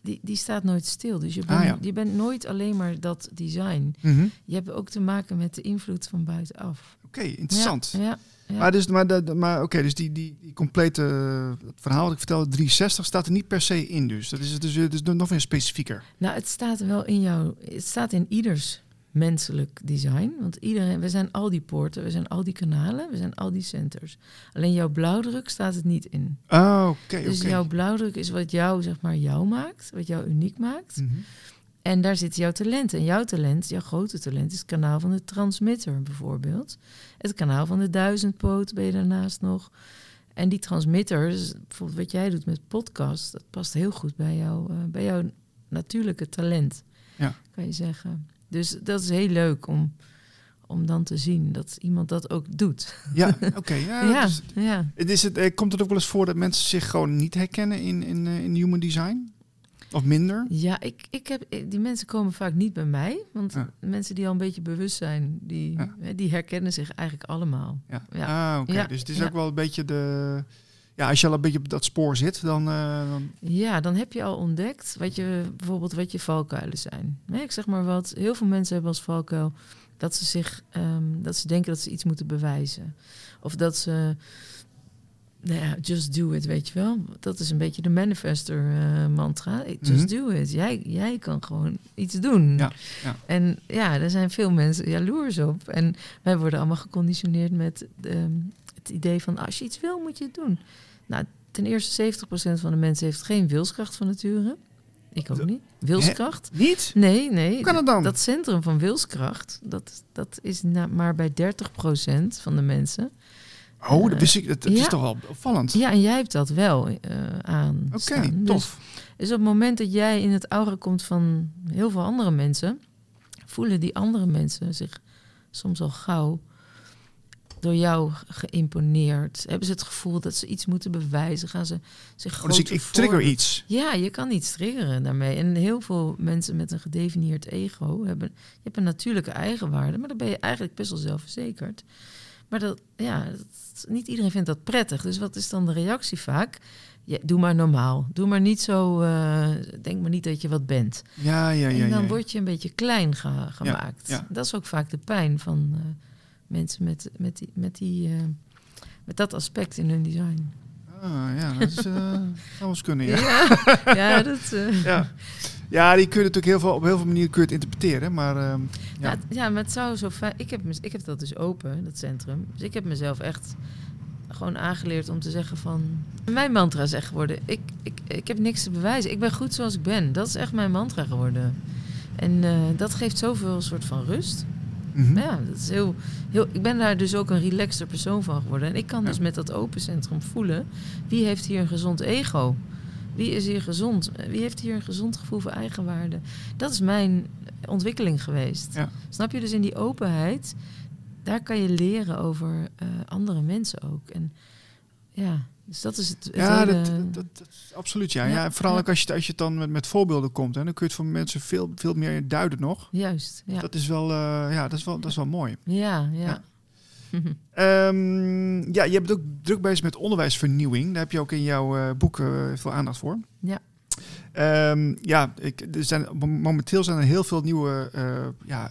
die, die staat nooit stil. Dus je bent, Ah, ja. je bent nooit alleen maar dat design. Mhm. Je hebt ook te maken met de invloed van buitenaf. Oké, interessant. Ja. Maar, dus, maar, de, maar oké, dus die, die, die complete eh, het verhaal wat ik vertelde, 360, staat er niet per se in. Dus dat is, dus, is nog weer specifieker. Nou, het staat wel in jou. Het staat in ieders menselijk design. Want iedereen, we zijn al die poorten, we zijn al die kanalen, we zijn al die centers. Alleen jouw blauwdruk staat het niet in. Oh, oké, Dus jouw blauwdruk is wat jou, zeg maar, jou maakt, wat jou uniek maakt. Mhm. En daar zit jouw talent. En jouw talent, jouw grote talent, is het kanaal van de transmitter bijvoorbeeld. Het kanaal van de duizendpoot ben je daarnaast nog. En die transmitter, dus bijvoorbeeld wat jij doet met podcast, dat past heel goed bij, jou, eh, bij jouw natuurlijke talent, Ja. kan je zeggen. Dus dat is heel leuk om, om dan te zien dat iemand dat ook doet. Ja, oké. ja, Ja, dus- ja. is het, eh, komt het ook wel eens voor dat mensen zich gewoon niet herkennen in, in, eh, in human design? Of minder? Ja, ik, ik heb, ik- die mensen komen vaak niet bij mij. Want Ja. mensen die al een beetje bewust zijn, die, Ja. hè, die herkennen zich eigenlijk allemaal. Ja. Ja. Ah, oké. Dus het is ook wel een beetje de... Ja, als je al een beetje op dat spoor zit, dan... eh, dan Ja, dan heb je al ontdekt wat je, bijvoorbeeld wat je valkuilen zijn. Nee, ik zeg maar wat, heel veel mensen hebben als valkuil dat ze zich, ehm, dat ze denken dat ze iets moeten bewijzen. Of dat ze, nou ja, just do it, weet je wel. Dat is een beetje de manifester eh, mantra. Just Mhm. do it. Jij, jij kan gewoon iets doen. Ja, ja. En ja, er zijn veel mensen jaloers op. En wij worden allemaal geconditioneerd met ehm, het idee van als je iets wil, moet je het doen. Nou, ten eerste 70% van de mensen heeft geen wilskracht van nature. Ik ook niet. Wilskracht? niet? Nee, nee. Hoe kan het dan? Dat centrum van wilskracht, dat, dat is na- maar bij 30% van de mensen. Oh, dat wist ik. Is toch wel opvallend. Ja, en jij hebt dat wel eh aan. Oké, tof. dus op het moment dat jij in het aura komt van heel veel andere mensen, voelen die andere mensen zich soms al gauw door jou geïmponeerd. Hebben ze het gevoel dat ze iets moeten bewijzen? Gaan ze zich Oh, dus ik, trigger iets. Ja, je kan iets triggeren daarmee. En heel veel mensen met een gedefinieerd ego hebben, je hebt een natuurlijke eigenwaarde, maar dan ben je eigenlijk best wel zelfverzekerd. Maar dat, ja, dat- niet iedereen vindt dat prettig. Dus wat is dan de reactie vaak? Ja, doe maar normaal. Doe maar niet zo. eh, denk maar niet dat je wat bent. Ja, ja, ja. en dan ja. word je een beetje klein ge- gemaakt. ja. Dat is ook vaak de pijn van eh, mensen met, met, die, met, die, eh, met dat aspect in hun design. Ah, ja, dat is, eh, zou eens kunnen, ja. Ja, ja, dat. eh, Ja. ja, die kun je natuurlijk heel veel, op heel veel manieren kun je het interpreteren. Maar ehm, ja. Ja. ja, maar het zou zo fijn. Ik heb, ik heb dat dus open, dat centrum. Dus ik heb mezelf echt gewoon aangeleerd om te zeggen van. Mijn mantra is echt geworden. Ik, ik, ik heb niks te bewijzen. Ik ben goed zoals ik ben. Dat is echt mijn mantra geworden. En eh, dat geeft zoveel soort van rust. Mhm. Ja, dat is heel, heel, ik ben daar dus ook een relaxter persoon van geworden. En ik kan Ja. dus met dat open centrum voelen. Wie heeft hier een gezond ego? Wie is hier gezond? Wie heeft hier een gezond gevoel voor eigenwaarde? Dat is mijn ontwikkeling geweest. Ja. Snap je? Dus in die openheid, daar kan je leren over eh, andere mensen ook. En ja, dus dat is het. het Ja, hele- dat, dat, absoluut ja. ja. Ja, vooral ja. ook als je, als je het dan met, met voorbeelden komt. Hè, dan kun je het voor mensen veel, veel meer duiden nog. Juist, ja. Dat is wel, eh, ja, dat is wel, dat is wel mooi. ja, ja. Ja. Ehm, ja, je bent ook druk bezig met onderwijsvernieuwing. Daar heb je ook in jouw eh, boek eh, veel aandacht voor. Ja. Ehm, ja, ik, er zijn, momenteel zijn er heel veel nieuwe ja,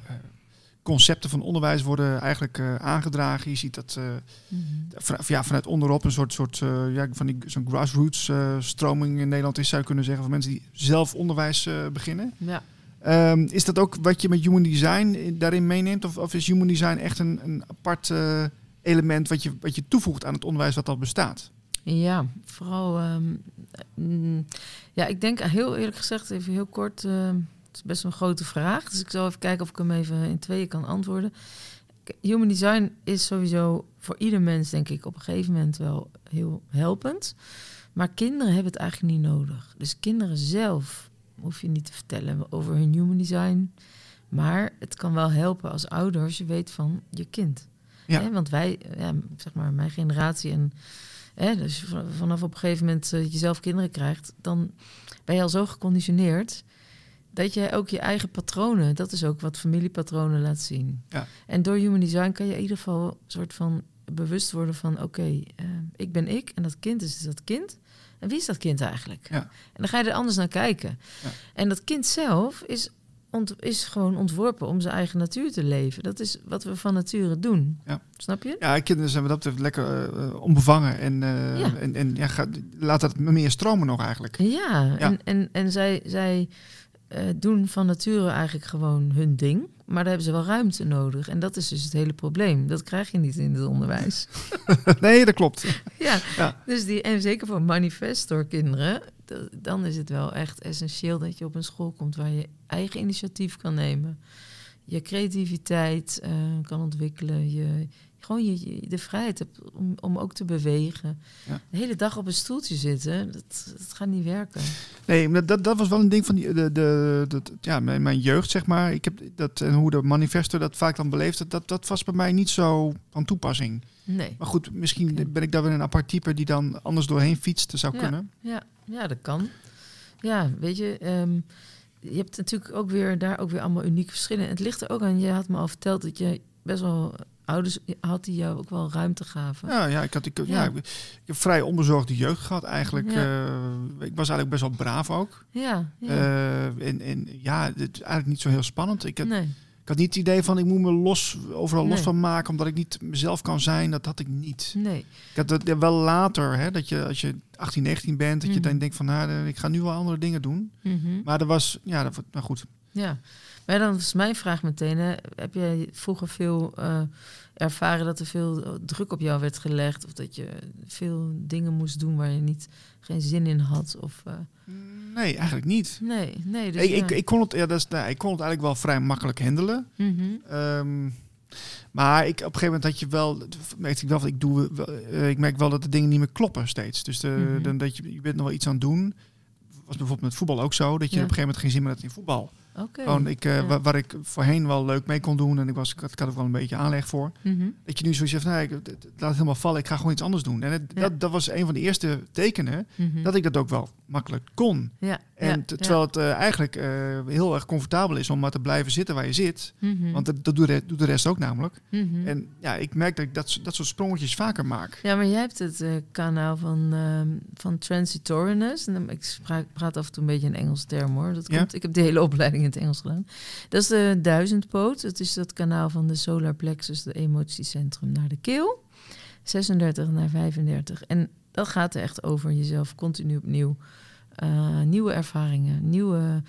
concepten van onderwijs worden eigenlijk eh, aangedragen. Je ziet dat uh, van, ja, vanuit onderop een soort, soort uh, ja, van die zo'n grassroots stroming in Nederland is, zou je kunnen zeggen, van mensen die zelf onderwijs beginnen. Ja. Um, is dat ook wat je met human design daarin meeneemt? Of, of is human design echt een, een apart element wat je, wat je toevoegt aan het onderwijs wat al bestaat? Ja, vooral. Um, ja, ik denk heel eerlijk gezegd, even heel kort. Het is best een grote vraag. Dus ik zal even kijken of ik hem even in tweeën kan antwoorden. Human design is sowieso voor ieder mens, denk ik, op een gegeven moment wel heel helpend. Maar kinderen hebben het eigenlijk niet nodig. Dus kinderen zelf hoef je niet te vertellen over hun human design. Maar het kan wel helpen als ouder als je weet van je kind. Ja. Want wij, ja, zeg maar, mijn generatie en hè, dus vanaf op een gegeven moment uh, je zelf kinderen krijgt, dan ben je al zo geconditioneerd dat je ook je eigen patronen, dat is ook wat familiepatronen laat zien. Ja. En door human design kan je in ieder geval een soort van bewust worden van oké, uh, ik ben ik en dat kind is dus dat kind. En wie is dat kind eigenlijk? Ja. En dan ga je er anders naar kijken. Ja. En dat kind zelf is is gewoon ontworpen om zijn eigen natuur te leven. Dat is wat we van nature doen. Ja. Snap je? Ja, kinderen zijn wat dat betreft lekker uh, onbevangen. En, uh, ja. en, en ja, gaat, laat het meer stromen nog eigenlijk. Ja, ja. en, en, en zij, zij uh, doen van nature eigenlijk gewoon hun ding. Maar daar hebben ze wel ruimte nodig. En dat is dus het hele probleem. Dat krijg je niet in het onderwijs. nee, dat klopt. ja, ja, Dus die, en zeker voor manifestor kinderen, dan is het wel echt essentieel dat je op een school komt waar je eigen initiatief kan nemen. Je creativiteit uh, kan ontwikkelen. Je, gewoon je, de vrijheid hebt om, om ook te bewegen. Ja. De hele dag op een stoeltje zitten, dat, dat gaat niet werken. Nee, maar dat, dat was wel een ding van die, de, de, ja, mijn, mijn jeugd, zeg maar. Ik heb dat, en hoe de manifesto dat vaak dan beleefd, dat, dat was bij mij niet zo van toepassing. Nee. Maar goed, misschien ben ik daar weer een apart type die dan anders doorheen fietst, zou ja, kunnen. Ja, ja, dat kan. Ja, weet je, um, je hebt natuurlijk ook weer daar ook weer allemaal unieke verschillen. Het ligt er ook aan, je had me al verteld dat je best wel ouders had die jou ook wel ruimte gaven. Ja, ja, ik, had, ik, ja. ja ik, ik, heb vrij onbezorgde jeugd gehad eigenlijk. Ja. Uh, ik was eigenlijk best wel braaf ook. Ja. ja. Uh, en, en ja, het is eigenlijk niet zo heel spannend. Ik had, nee. ik had niet het idee van ik moet me los, overal Nee. los van maken omdat ik niet mezelf kan zijn. Dat had ik niet. Nee. Ik had dat wel later, hè, dat je als je 18, 19 bent, dat je Mhm. dan denkt van nou, ik ga nu wel andere dingen doen. Mhm. Maar er was, ja, dat, nou goed. Ja. Maar dan is mijn vraag meteen, hè. heb jij vroeger veel eh, ervaren dat er veel eh, druk op jou werd gelegd? Of dat je veel dingen moest doen waar je niet geen zin in had? Of, eh, Nee, eigenlijk niet. nee, nee. Dus ik, ja. ik, ik, kon het, ja, dat is, nou, ik kon het eigenlijk wel vrij makkelijk handelen. Mhm. Ehm, maar ik, op een gegeven moment had je wel, merkte ik wel, ik, doe, wel, ik merk wel dat de dingen niet meer kloppen steeds. Dus de, Mhm. dan, dat je, je bent nog wel iets aan het doen. Was bijvoorbeeld met voetbal ook zo, dat je Ja. op een gegeven moment geen zin meer had in voetbal. Gewoon, ik, Ja. waar, ik voorheen wel leuk mee kon doen en ik, was, ik, had, ik had er wel een beetje aanleg voor. Mhm. Dat je nu zoiets zegt, nee, ik, het- het- laat het helemaal vallen, ik ga gewoon iets anders doen. En het, Ja. dat, dat was een van de eerste tekenen Mhm. dat ik dat ook wel makkelijk kon. ja. En ja. terwijl het eh, eigenlijk eh, heel erg comfortabel is om maar te blijven zitten waar je zit. Mhm. Want dat, dat doet, de, doet de rest ook namelijk. Mhm. En ja, ik merk dat ik dat, dat soort sprongetjes vaker maak. Ja, maar jij hebt het eh, kanaal van, ehm van. En dan, ik spraak, praat af en toe een beetje in Engels term hoor. Dat Ja? komt, ik heb de hele opleiding in het Engels gedaan. Dat is de duizendpoot. Het is dat kanaal van de solar plexus, de emotiecentrum, naar de keel. 36 naar 35. En dat gaat er echt over jezelf continu opnieuw. Eh, nieuwe ervaringen, nieuwe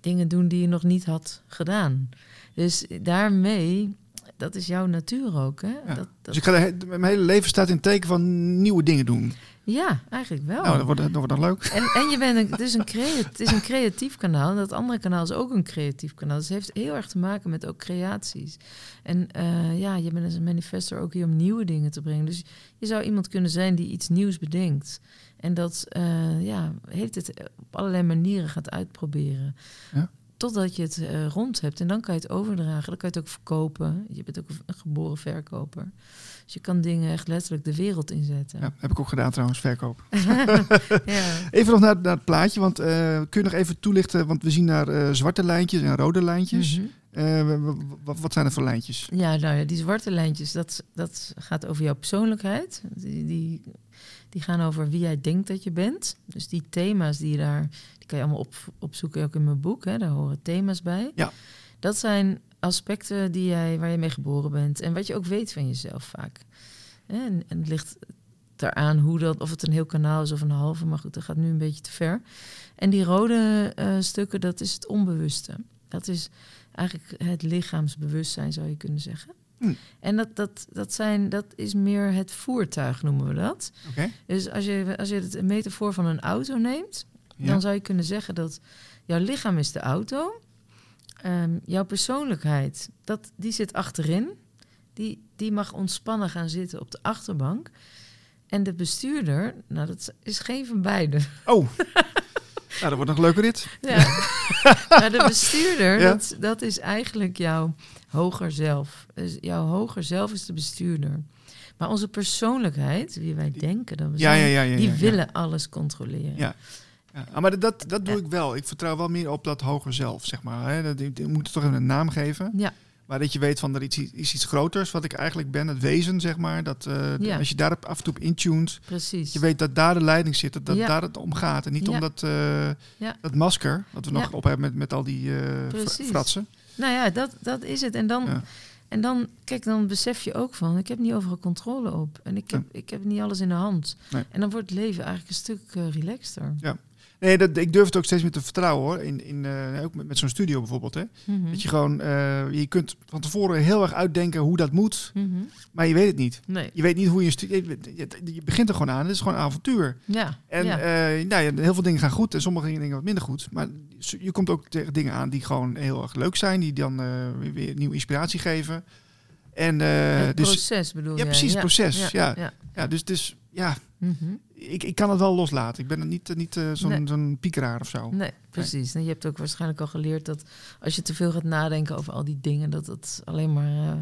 dingen doen die je nog niet had gedaan. Dus daarmee, dat is jouw natuur ook. Hè? Ja. Dat, dat, Dus ik ga he- mijn hele leven staat in het teken van nieuwe dingen doen. ja, eigenlijk wel. Nou, dat wordt, dat wordt leuk. En, en je bent een, het, is een creatief, het is een creatief kanaal. En dat andere kanaal is ook een creatief kanaal. Dus het heeft heel erg te maken met ook creaties. En eh, ja, je bent als een manifestor ook hier om nieuwe dingen te brengen. Dus je zou iemand kunnen zijn die iets nieuws bedenkt. En dat eh, ja, heeft het op allerlei manieren gaat uitproberen. Ja. Totdat je het eh, rond hebt. En dan kan je het overdragen. Dan kan je het ook verkopen. Je bent ook een geboren verkoper. Dus je kan dingen echt letterlijk de wereld inzetten. Ja, heb ik ook gedaan trouwens, verkoop. ja. Even nog naar, naar het plaatje, want eh, kun je nog even toelichten? Want we zien daar eh, zwarte lijntjes en rode lijntjes. Mhm. Wat, zijn er voor lijntjes? Ja, nou ja, die zwarte lijntjes, dat, dat gaat over jouw persoonlijkheid. Die, die, die gaan over wie jij denkt dat je bent. Dus die thema's die je daar, kan je allemaal op, opzoeken, ook in mijn boek. Hè, daar horen thema's bij. Ja. Dat zijn aspecten die jij, waar je mee geboren bent en wat je ook weet van jezelf vaak. En, en het ligt eraan hoe dat, of het een heel kanaal is of een halve, maar goed, dat gaat nu een beetje te ver. En die rode eh, stukken, dat is het onbewuste. Dat is eigenlijk het lichaamsbewustzijn, zou je kunnen zeggen. Hm. En dat, dat, dat, zijn, dat is meer het voertuig, noemen we dat. Dus als je, als je het een metafoor van een auto neemt, Ja. dan zou je kunnen zeggen dat jouw lichaam is de auto. Ehm, jouw persoonlijkheid, dat, die zit achterin. Die, die mag ontspannen gaan zitten op de achterbank. En de bestuurder, nou dat is geen van beide. Oh. nou, dat wordt nog een leuke rit. Ja. maar de bestuurder, Ja. dat, dat is eigenlijk jouw hoger zelf. Dus jouw hoger zelf is de bestuurder. Maar onze persoonlijkheid, wie wij denken dat we zijn, ja, die willen alles controleren. Ja. Ja, ah, maar dat, dat doe Ja. ik wel. Ik vertrouw wel meer op dat hoger zelf, zeg maar. Hè. Dat, je moet het toch even een naam geven. Ja. Maar dat je weet van er iets, is iets groters, wat ik eigenlijk ben, het wezen, zeg maar. Dat, eh, Ja. Als je daar af en toe op intuned, precies. je weet dat daar de leiding zit, dat, dat Ja. daar het om gaat. En niet om Ja. dat, eh, Ja. dat masker, wat we nog Ja. op hebben met, met al die Precies. fratsen. Nou ja, dat, dat is het. En dan, Ja. en dan, kijk, dan besef je ook van, ik heb niet overal controle op. En ik heb, ik heb niet alles in de hand. Nee. En dan wordt het leven eigenlijk een stuk relaxter. Nee, dat, ik durf het ook steeds meer te vertrouwen hoor. In, in, eh, ook met, met zo'n studio bijvoorbeeld. Hè. Mhm. Dat je gewoon, eh, je kunt van tevoren heel erg uitdenken hoe dat moet, Mhm. maar je weet het niet. Nee. Je weet niet hoe je studio. Je, je- je begint er gewoon aan. Het is gewoon een avontuur. Ja. En ja. eh, nou ja, heel veel dingen gaan goed en sommige dingen wat minder goed. Maar je komt ook tegen dingen aan die gewoon heel erg leuk zijn, die dan weer nieuwe inspiratie geven. En eh, het dus, proces bedoel ja, jij? precies, het proces, ja. ja. ja, dus, dus ja, Mhm. ik, ik kan het wel loslaten. Ik ben er niet, eh, niet eh, zo'n Nee. zo'n piekeraar of zo. Nee, precies. En je hebt ook waarschijnlijk al geleerd dat als je te veel gaat nadenken over al die dingen, dat het alleen maar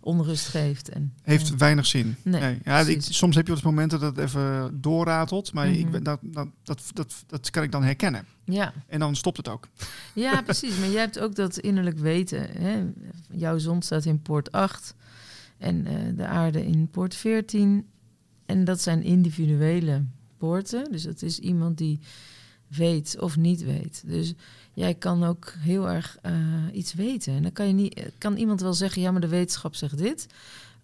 onrust geeft. En, Heeft ja. weinig zin. Nee, Ja, ik, soms heb je wel momenten dat het even doorratelt, maar ik, Mhm. ben- dat, dat, dat, dat, dat kan ik dan herkennen. ja. En dan stopt het ook. ja, precies. Maar jij hebt ook dat innerlijk weten. Hè? Jouw zon staat in poort 8 en eh, de aarde in poort 14. En dat zijn individuele poorten. Dus dat is iemand die weet of niet weet. Dus jij kan ook heel erg eh, iets weten. En dan kan, je niet, kan iemand wel zeggen, ja, maar de wetenschap zegt dit.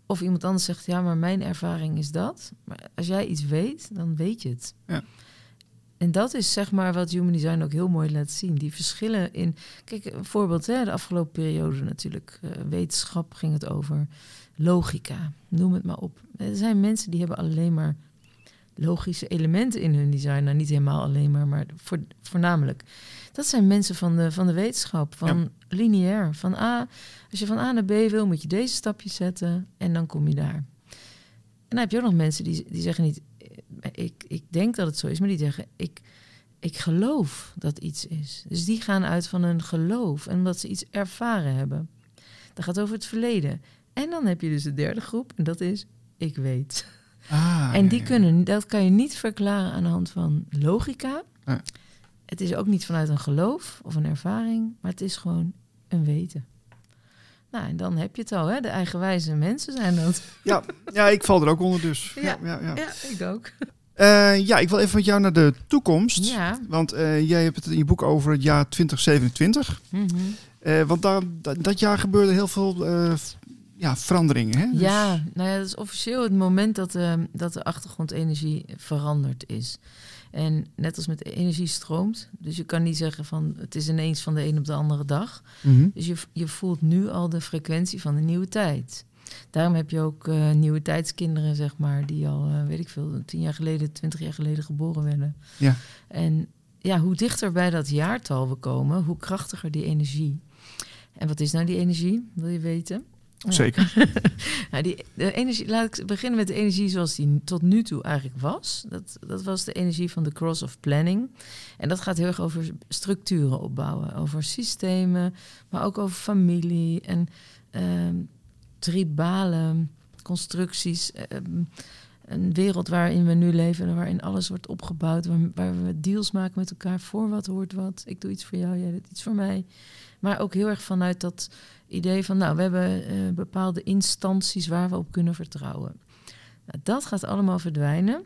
Of iemand anders zegt, ja, maar mijn ervaring is dat. Maar als jij iets weet, dan weet je het. Ja. En dat is zeg maar wat Human Design ook heel mooi laat zien. Die verschillen in... Kijk, een voorbeeld, hè, de afgelopen periode natuurlijk. eh, wetenschap ging het over. Logica, noem het maar op. Er zijn mensen die hebben alleen maar logische elementen in hun design. Nou, niet helemaal alleen maar, maar voor, voornamelijk. Dat zijn mensen van de, van de wetenschap, van lineair. Van A, als je van A naar B wil, moet je deze stapjes zetten en dan kom je daar. En dan heb je ook nog mensen die, die zeggen niet, ik, ik denk dat het zo is, maar die zeggen, ik, ik geloof dat iets is. Dus die gaan uit van een geloof en omdat ze iets ervaren hebben. Dat gaat over het verleden. En dan heb je dus de derde groep, en dat is, ik weet. Ah, en die ja. kunnen, dat kan je niet verklaren aan de hand van logica. Nee. Het is ook niet vanuit een geloof of een ervaring, maar het is gewoon een weten. Nou, en dan heb je het al, hè? De eigenwijze mensen zijn dat. Ja, ja, ik val er ook onder dus. Ja. Ja, ja, ja. Ik ook. Eh, ja, ik wil even met jou naar de toekomst. Ja. Want eh, jij hebt het in je boek over het jaar 2027. Mhm. Eh, want daar, dat, dat jaar gebeurde heel veel ja, veranderingen. Hè? Dus- Ja, nou ja, dat is officieel het moment dat de, dat de achtergrondenergie veranderd is. En net als met energie stroomt. Dus je kan niet zeggen van het is ineens van de een op de andere dag. Mhm. Dus je, je voelt nu al de frequentie van de nieuwe tijd. Daarom heb je ook eh, nieuwe tijdskinderen, zeg maar, die al, eh, weet ik veel, tien jaar geleden, twintig jaar geleden geboren werden. Ja. En ja, hoe dichter bij dat jaartal we komen, hoe krachtiger die energie. En wat is nou die energie? Wil je weten? Zeker. Nou, die, de energie, laat ik beginnen met de energie zoals die tot nu toe eigenlijk was. Dat, dat was de energie van de cross of planning. En dat gaat heel erg over structuren opbouwen, over systemen, maar ook over familie en ehm, tribale constructies. ehm, een wereld waarin we nu leven en waarin alles wordt opgebouwd, waar, waar we deals maken met elkaar. Voor wat hoort wat. Ik doe iets voor jou, jij doet iets voor mij. Maar ook heel erg vanuit dat idee van, nou, we hebben eh, bepaalde instanties waar we op kunnen vertrouwen. Nou, dat gaat allemaal verdwijnen.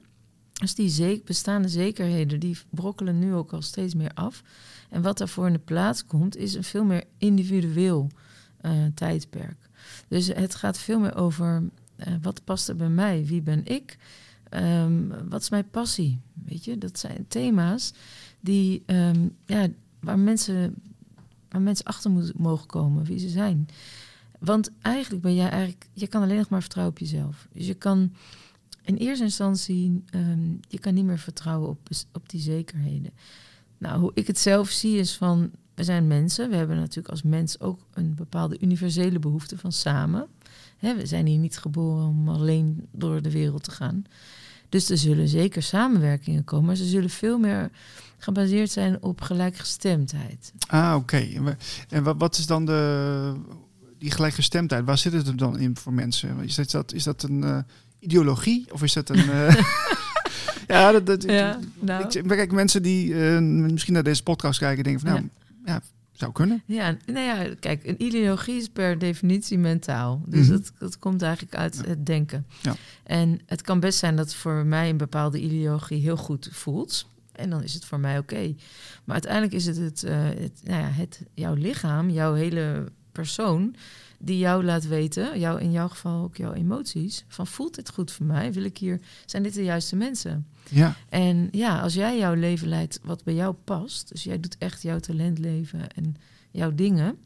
Dus die bestaande zekerheden, die brokkelen nu ook al steeds meer af. En wat daarvoor in de plaats komt, is een veel meer individueel eh, tijdperk. Dus het gaat veel meer over eh, wat past er bij mij? Wie ben ik? Ehm, wat is mijn passie? Weet je, dat zijn thema's die, ehm, ja, waar, mensen, waar mensen achter moeten mogen komen, wie ze zijn. Want eigenlijk ben jij eigenlijk, je kan alleen nog maar vertrouwen op jezelf. Dus je kan in eerste instantie, um, je kan niet meer vertrouwen op, op die zekerheden. Nou, hoe ik het zelf zie is van, we zijn mensen. We hebben natuurlijk als mens ook een bepaalde universele behoefte van samen. we zijn hier niet geboren om alleen door de wereld te gaan. Dus er zullen zeker samenwerkingen komen, maar ze zullen veel meer gebaseerd zijn op gelijkgestemdheid. Ah, oké. En wat is dan de, die gelijkgestemdheid? Waar zit het dan in voor mensen? Is dat, is dat een uh, ideologie of is dat een. Uh, ja, dat, dat, ja, nou. ik, kijk, mensen die uh, misschien naar deze podcast kijken, denken van nou, ja, ja zou kunnen. Ja, nou ja, kijk, een ideologie is per definitie mentaal. Dus mm dat, dat komt eigenlijk uit het denken. Ja. En het kan best zijn dat voor mij een bepaalde ideologie heel goed voelt. En dan is het voor mij oké. Maar uiteindelijk is het, het, uh, het, nou ja, het jouw lichaam, jouw hele persoon, die jou laat weten, jou, in jouw geval ook jouw emoties, van voelt dit goed voor mij? Wil ik hier, zijn dit de juiste mensen? Ja. En ja, als jij jouw leven leidt wat bij jou past, dus jij doet echt jouw talent leven en jouw dingen,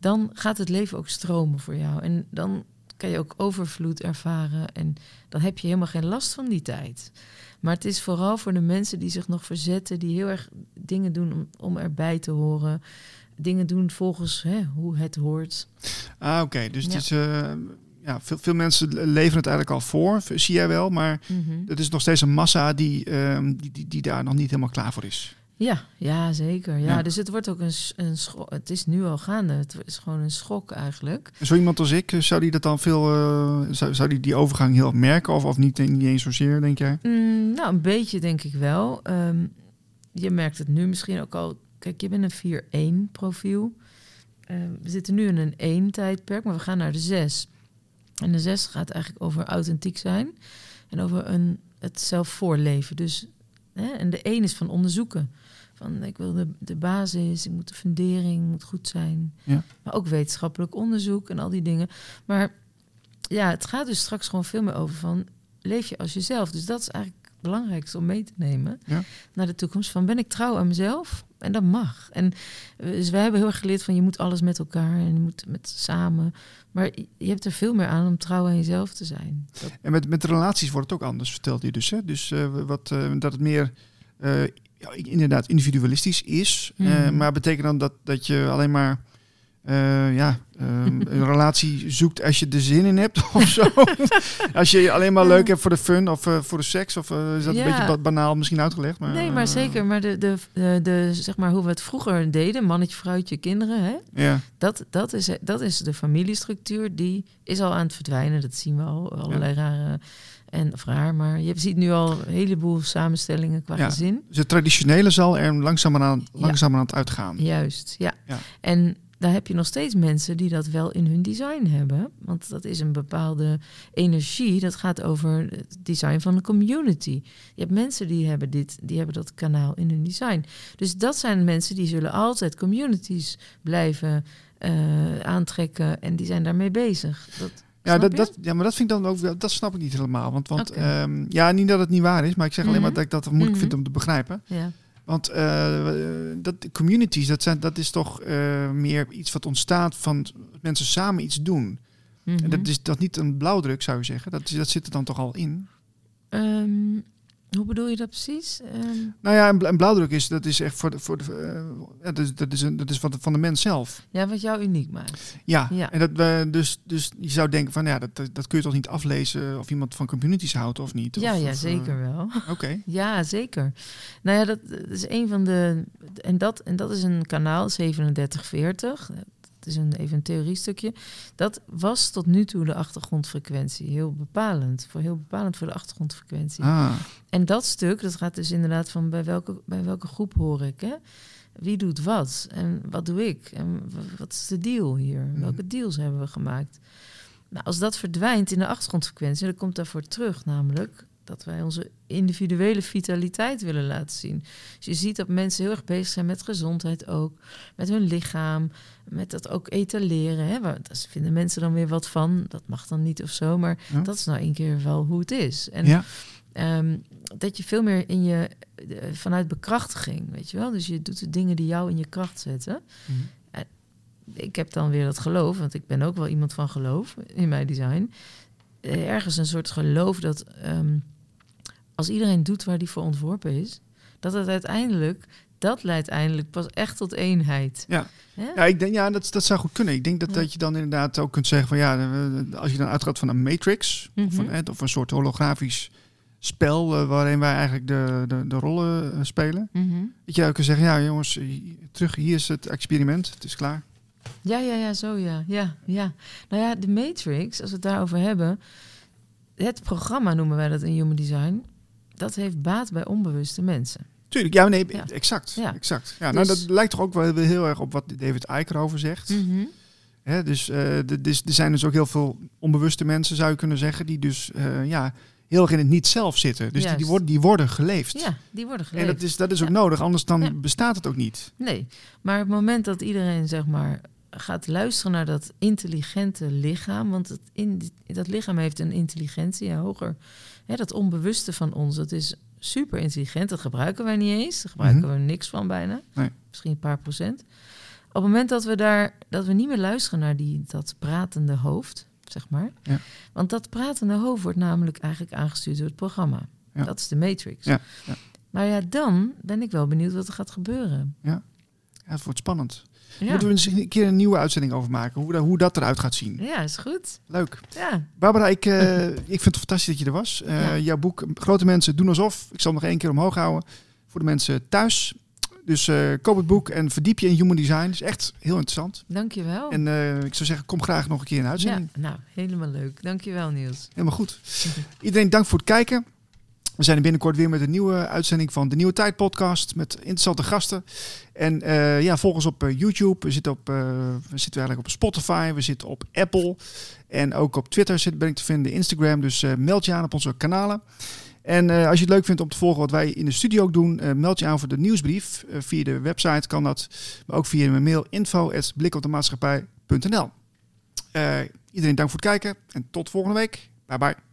dan gaat het leven ook stromen voor jou. En dan kan je ook overvloed ervaren en dan heb je helemaal geen last van die tijd. Maar het is vooral voor de mensen die zich nog verzetten, die heel erg dingen doen om, om erbij te horen dingen doen volgens hè, hoe het hoort. Ah, oké. Dus ja. het is, uh, ja, veel, veel mensen leven het eigenlijk al voor, zie jij wel. Maar mm het is nog steeds een massa die, uh, die, die, die, daar nog niet helemaal klaar voor is. Ja, ja zeker. Ja, Dus het wordt ook een, een schok. Het is nu al gaande. Het is gewoon een schok eigenlijk. Zo iemand als ik, zou die dat dan veel. Uh, zou, zou die die overgang heel merken? Of, of niet, niet eens zozeer, denk jij? Mm, nou, een beetje denk ik wel. Um, je merkt het nu misschien ook al Kijk, je bent een 4-1 profiel. Uh, we zitten nu in een 1 tijdperk, maar we gaan naar de 6. En de 6 gaat eigenlijk over authentiek zijn en over een, het zelf voorleven. Dus, hè, en de 1 is van onderzoeken. Van ik wil de, de basis, ik moet de fundering moet goed zijn. Ja. Maar ook wetenschappelijk onderzoek en al die dingen. Maar ja, het gaat dus straks gewoon veel meer over van leef je als jezelf. Dus dat is eigenlijk het belangrijkste om mee te nemen ja. naar de toekomst. Van ben ik trouw aan mezelf? En dat mag. En dus wij hebben heel erg geleerd van je moet alles met elkaar en je moet met samen. Maar je hebt er veel meer aan om trouw aan jezelf te zijn. En met, met relaties wordt het ook anders, vertelt je dus. Hè? Dus uh, wat, uh, dat het meer uh, ja, inderdaad individualistisch is. Mm. maar betekent dan dat, dat je alleen maar uh, ja, um, een relatie zoekt als je er zin in hebt of zo. als je alleen maar leuk hebt voor de fun of uh, voor de seks. Of uh, is dat ja. een beetje banaal misschien uitgelegd? Maar, nee, maar zeker. Maar de, de, de, de, zeg maar hoe we het vroeger deden, mannetje, vrouwtje, kinderen. Hè? Ja. Dat, dat, is, dat is de familiestructuur. Die is al aan het verdwijnen. Dat zien we al. Allerlei ja. rare en of raar, maar je ziet nu al een heleboel samenstellingen qua ja, gezin. Dus het traditionele zal er langzamer aan, het uitgaan. Juist, ja. ja. En daar heb je nog steeds mensen die dat wel in hun design hebben. Want dat is een bepaalde energie. Dat gaat over het design van een community. Je hebt mensen die hebben dit, die hebben dat kanaal in hun design. Dus dat zijn mensen die zullen altijd communities blijven uh, aantrekken en die zijn daarmee bezig. Dat, ja, dat, dat, ja, maar dat vind ik dan ook, dat snap ik niet helemaal. Want, want okay. um, ja, niet dat het niet waar is, maar ik zeg alleen mm -hmm. maar dat ik dat moeilijk mm -hmm. vind om te begrijpen. Ja. Want uh, dat, communities, dat, zijn, dat is toch uh, meer iets wat ontstaat van mensen samen iets doen. Mm -hmm. En dat is dat niet een blauwdruk, zou je zeggen. Dat, dat zit er dan toch al in? Um, hoe bedoel je dat precies? Um... Nou ja, een, blauwdruk is, dat is echt voor de, voor de, uh, ja, dat, is, dat is, een, dat is van de, van de mens zelf. Ja, wat jou uniek maakt. Ja, ja. en dat, we dus, dus je zou denken van, ja, dat, dat kun je toch niet aflezen of iemand van communities houdt of niet? Ja, of, ja of, zeker uh, wel. Oké. Okay. ja, zeker. Nou ja, dat, dat, is een van de, en dat, en dat is een kanaal 3740 is een, even een theoriestukje. Dat was tot nu toe de achtergrondfrequentie. Heel bepalend. Voor heel bepalend voor de achtergrondfrequentie. Ah. En dat stuk, dat gaat dus inderdaad van bij welke, bij welke groep hoor ik. Hè? Wie doet wat? En wat doe ik? En wat is de deal hier? Mm. Welke deals hebben we gemaakt? Nou, als dat verdwijnt in de achtergrondfrequentie, dan komt daarvoor terug namelijk dat wij onze individuele vitaliteit willen laten zien. Dus je ziet dat mensen heel erg bezig zijn met gezondheid ook, met hun lichaam, met dat ook etaleren. Hè? Daar vinden mensen dan weer wat van. Dat mag dan niet of zo, maar Ja. dat is nou een keer wel hoe het is. En Ja, Ehm, dat je veel meer in je eh, vanuit bekrachtiging, weet je wel. Dus je doet de dingen die jou in je kracht zetten. Mhm. Ik heb dan weer dat geloof, want ik ben ook wel iemand van geloof in mijn design. Eh, Ergens een soort geloof dat ehm, als iedereen doet waar die voor ontworpen is, dat het uiteindelijk dat leidt eindelijk pas echt tot eenheid. Ja. Ja, ik denk, ja dat, dat zou goed kunnen. Ik denk dat, Ja. dat je dan inderdaad ook kunt zeggen van ja, eh, als je dan uitgaat van een matrix of, Mhm. een, eh, of een soort holografisch spel eh, waarin wij eigenlijk de, de, de rollen eh, spelen. Mhm. Dat je ook kunt zeggen, ja jongens, terug, hier is het experiment, het is klaar. Ja, ja, ja, zo ja. ja, ja. Nou ja, de Matrix, als we het daarover hebben, het programma noemen wij dat in Human Design, dat heeft baat bij onbewuste mensen. Tuurlijk, ja, nee, Ja. exact. Ja. exact. Ja, nou, Dus- dat lijkt toch ook wel heel erg op wat David Icke over zegt. Mhm. Hè, dus, eh, de- dus er zijn dus ook heel veel onbewuste mensen, zou je kunnen zeggen, die dus eh, ja, heel erg in het niet zelf zitten. Dus die, die, worden, die worden geleefd. Ja, die worden en geleefd. dat is, dat is ook Ja. nodig, anders dan Ja. bestaat het ook niet. Nee, maar het moment dat iedereen zeg maar gaat luisteren naar dat intelligente lichaam, want het in, dat lichaam heeft een intelligentie ja, hoger. Hè, dat onbewuste van ons, dat is super intelligent. Dat gebruiken wij niet eens. Daar gebruiken we niks van bijna. Nee. Misschien een paar procent. Op het moment dat we daar dat we niet meer luisteren naar die, dat pratende hoofd, zeg maar. Ja. Want dat pratende hoofd wordt namelijk eigenlijk aangestuurd door het programma. Ja. Dat is de matrix. Ja, ja, dan ben ik wel benieuwd wat er gaat gebeuren. Ja, het wordt spannend. Ja. Moeten we eens een keer een nieuwe uitzending over maken, hoe, dat- hoe dat eruit gaat zien. Ja, is goed. Leuk. Ja, Barbara, ik, eh, ik vind het fantastisch dat je er was. Eh, Ja. Jouw boek Grote Mensen doen alsof. Ik zal hem nog één keer omhoog houden voor de mensen thuis. Dus eh, koop het boek en verdiep je in human design. Is echt heel interessant. dankjewel. En ik zou zeggen, kom graag nog een keer in de ja, uitzending. nou, helemaal leuk. Dankjewel, Niels. Helemaal goed. Iedereen dank voor het kijken. We zijn er binnenkort weer met een nieuwe uitzending van de Nieuwe Tijd podcast met interessante gasten. En eh, ja, volg ons op eh, YouTube. We zitten, op, eh, we zitten eigenlijk op Spotify. We zitten op Apple. En ook op Twitter zit, ben ik te vinden, Instagram. Dus meld je aan op onze kanalen. En als je het leuk vindt om te volgen wat wij in de studio ook doen, meld je aan voor de nieuwsbrief. Via de website kan dat, maar ook via mijn mail info.blikopdemaatschappij.nl. Iedereen dank voor het kijken en tot volgende week. Bye bye.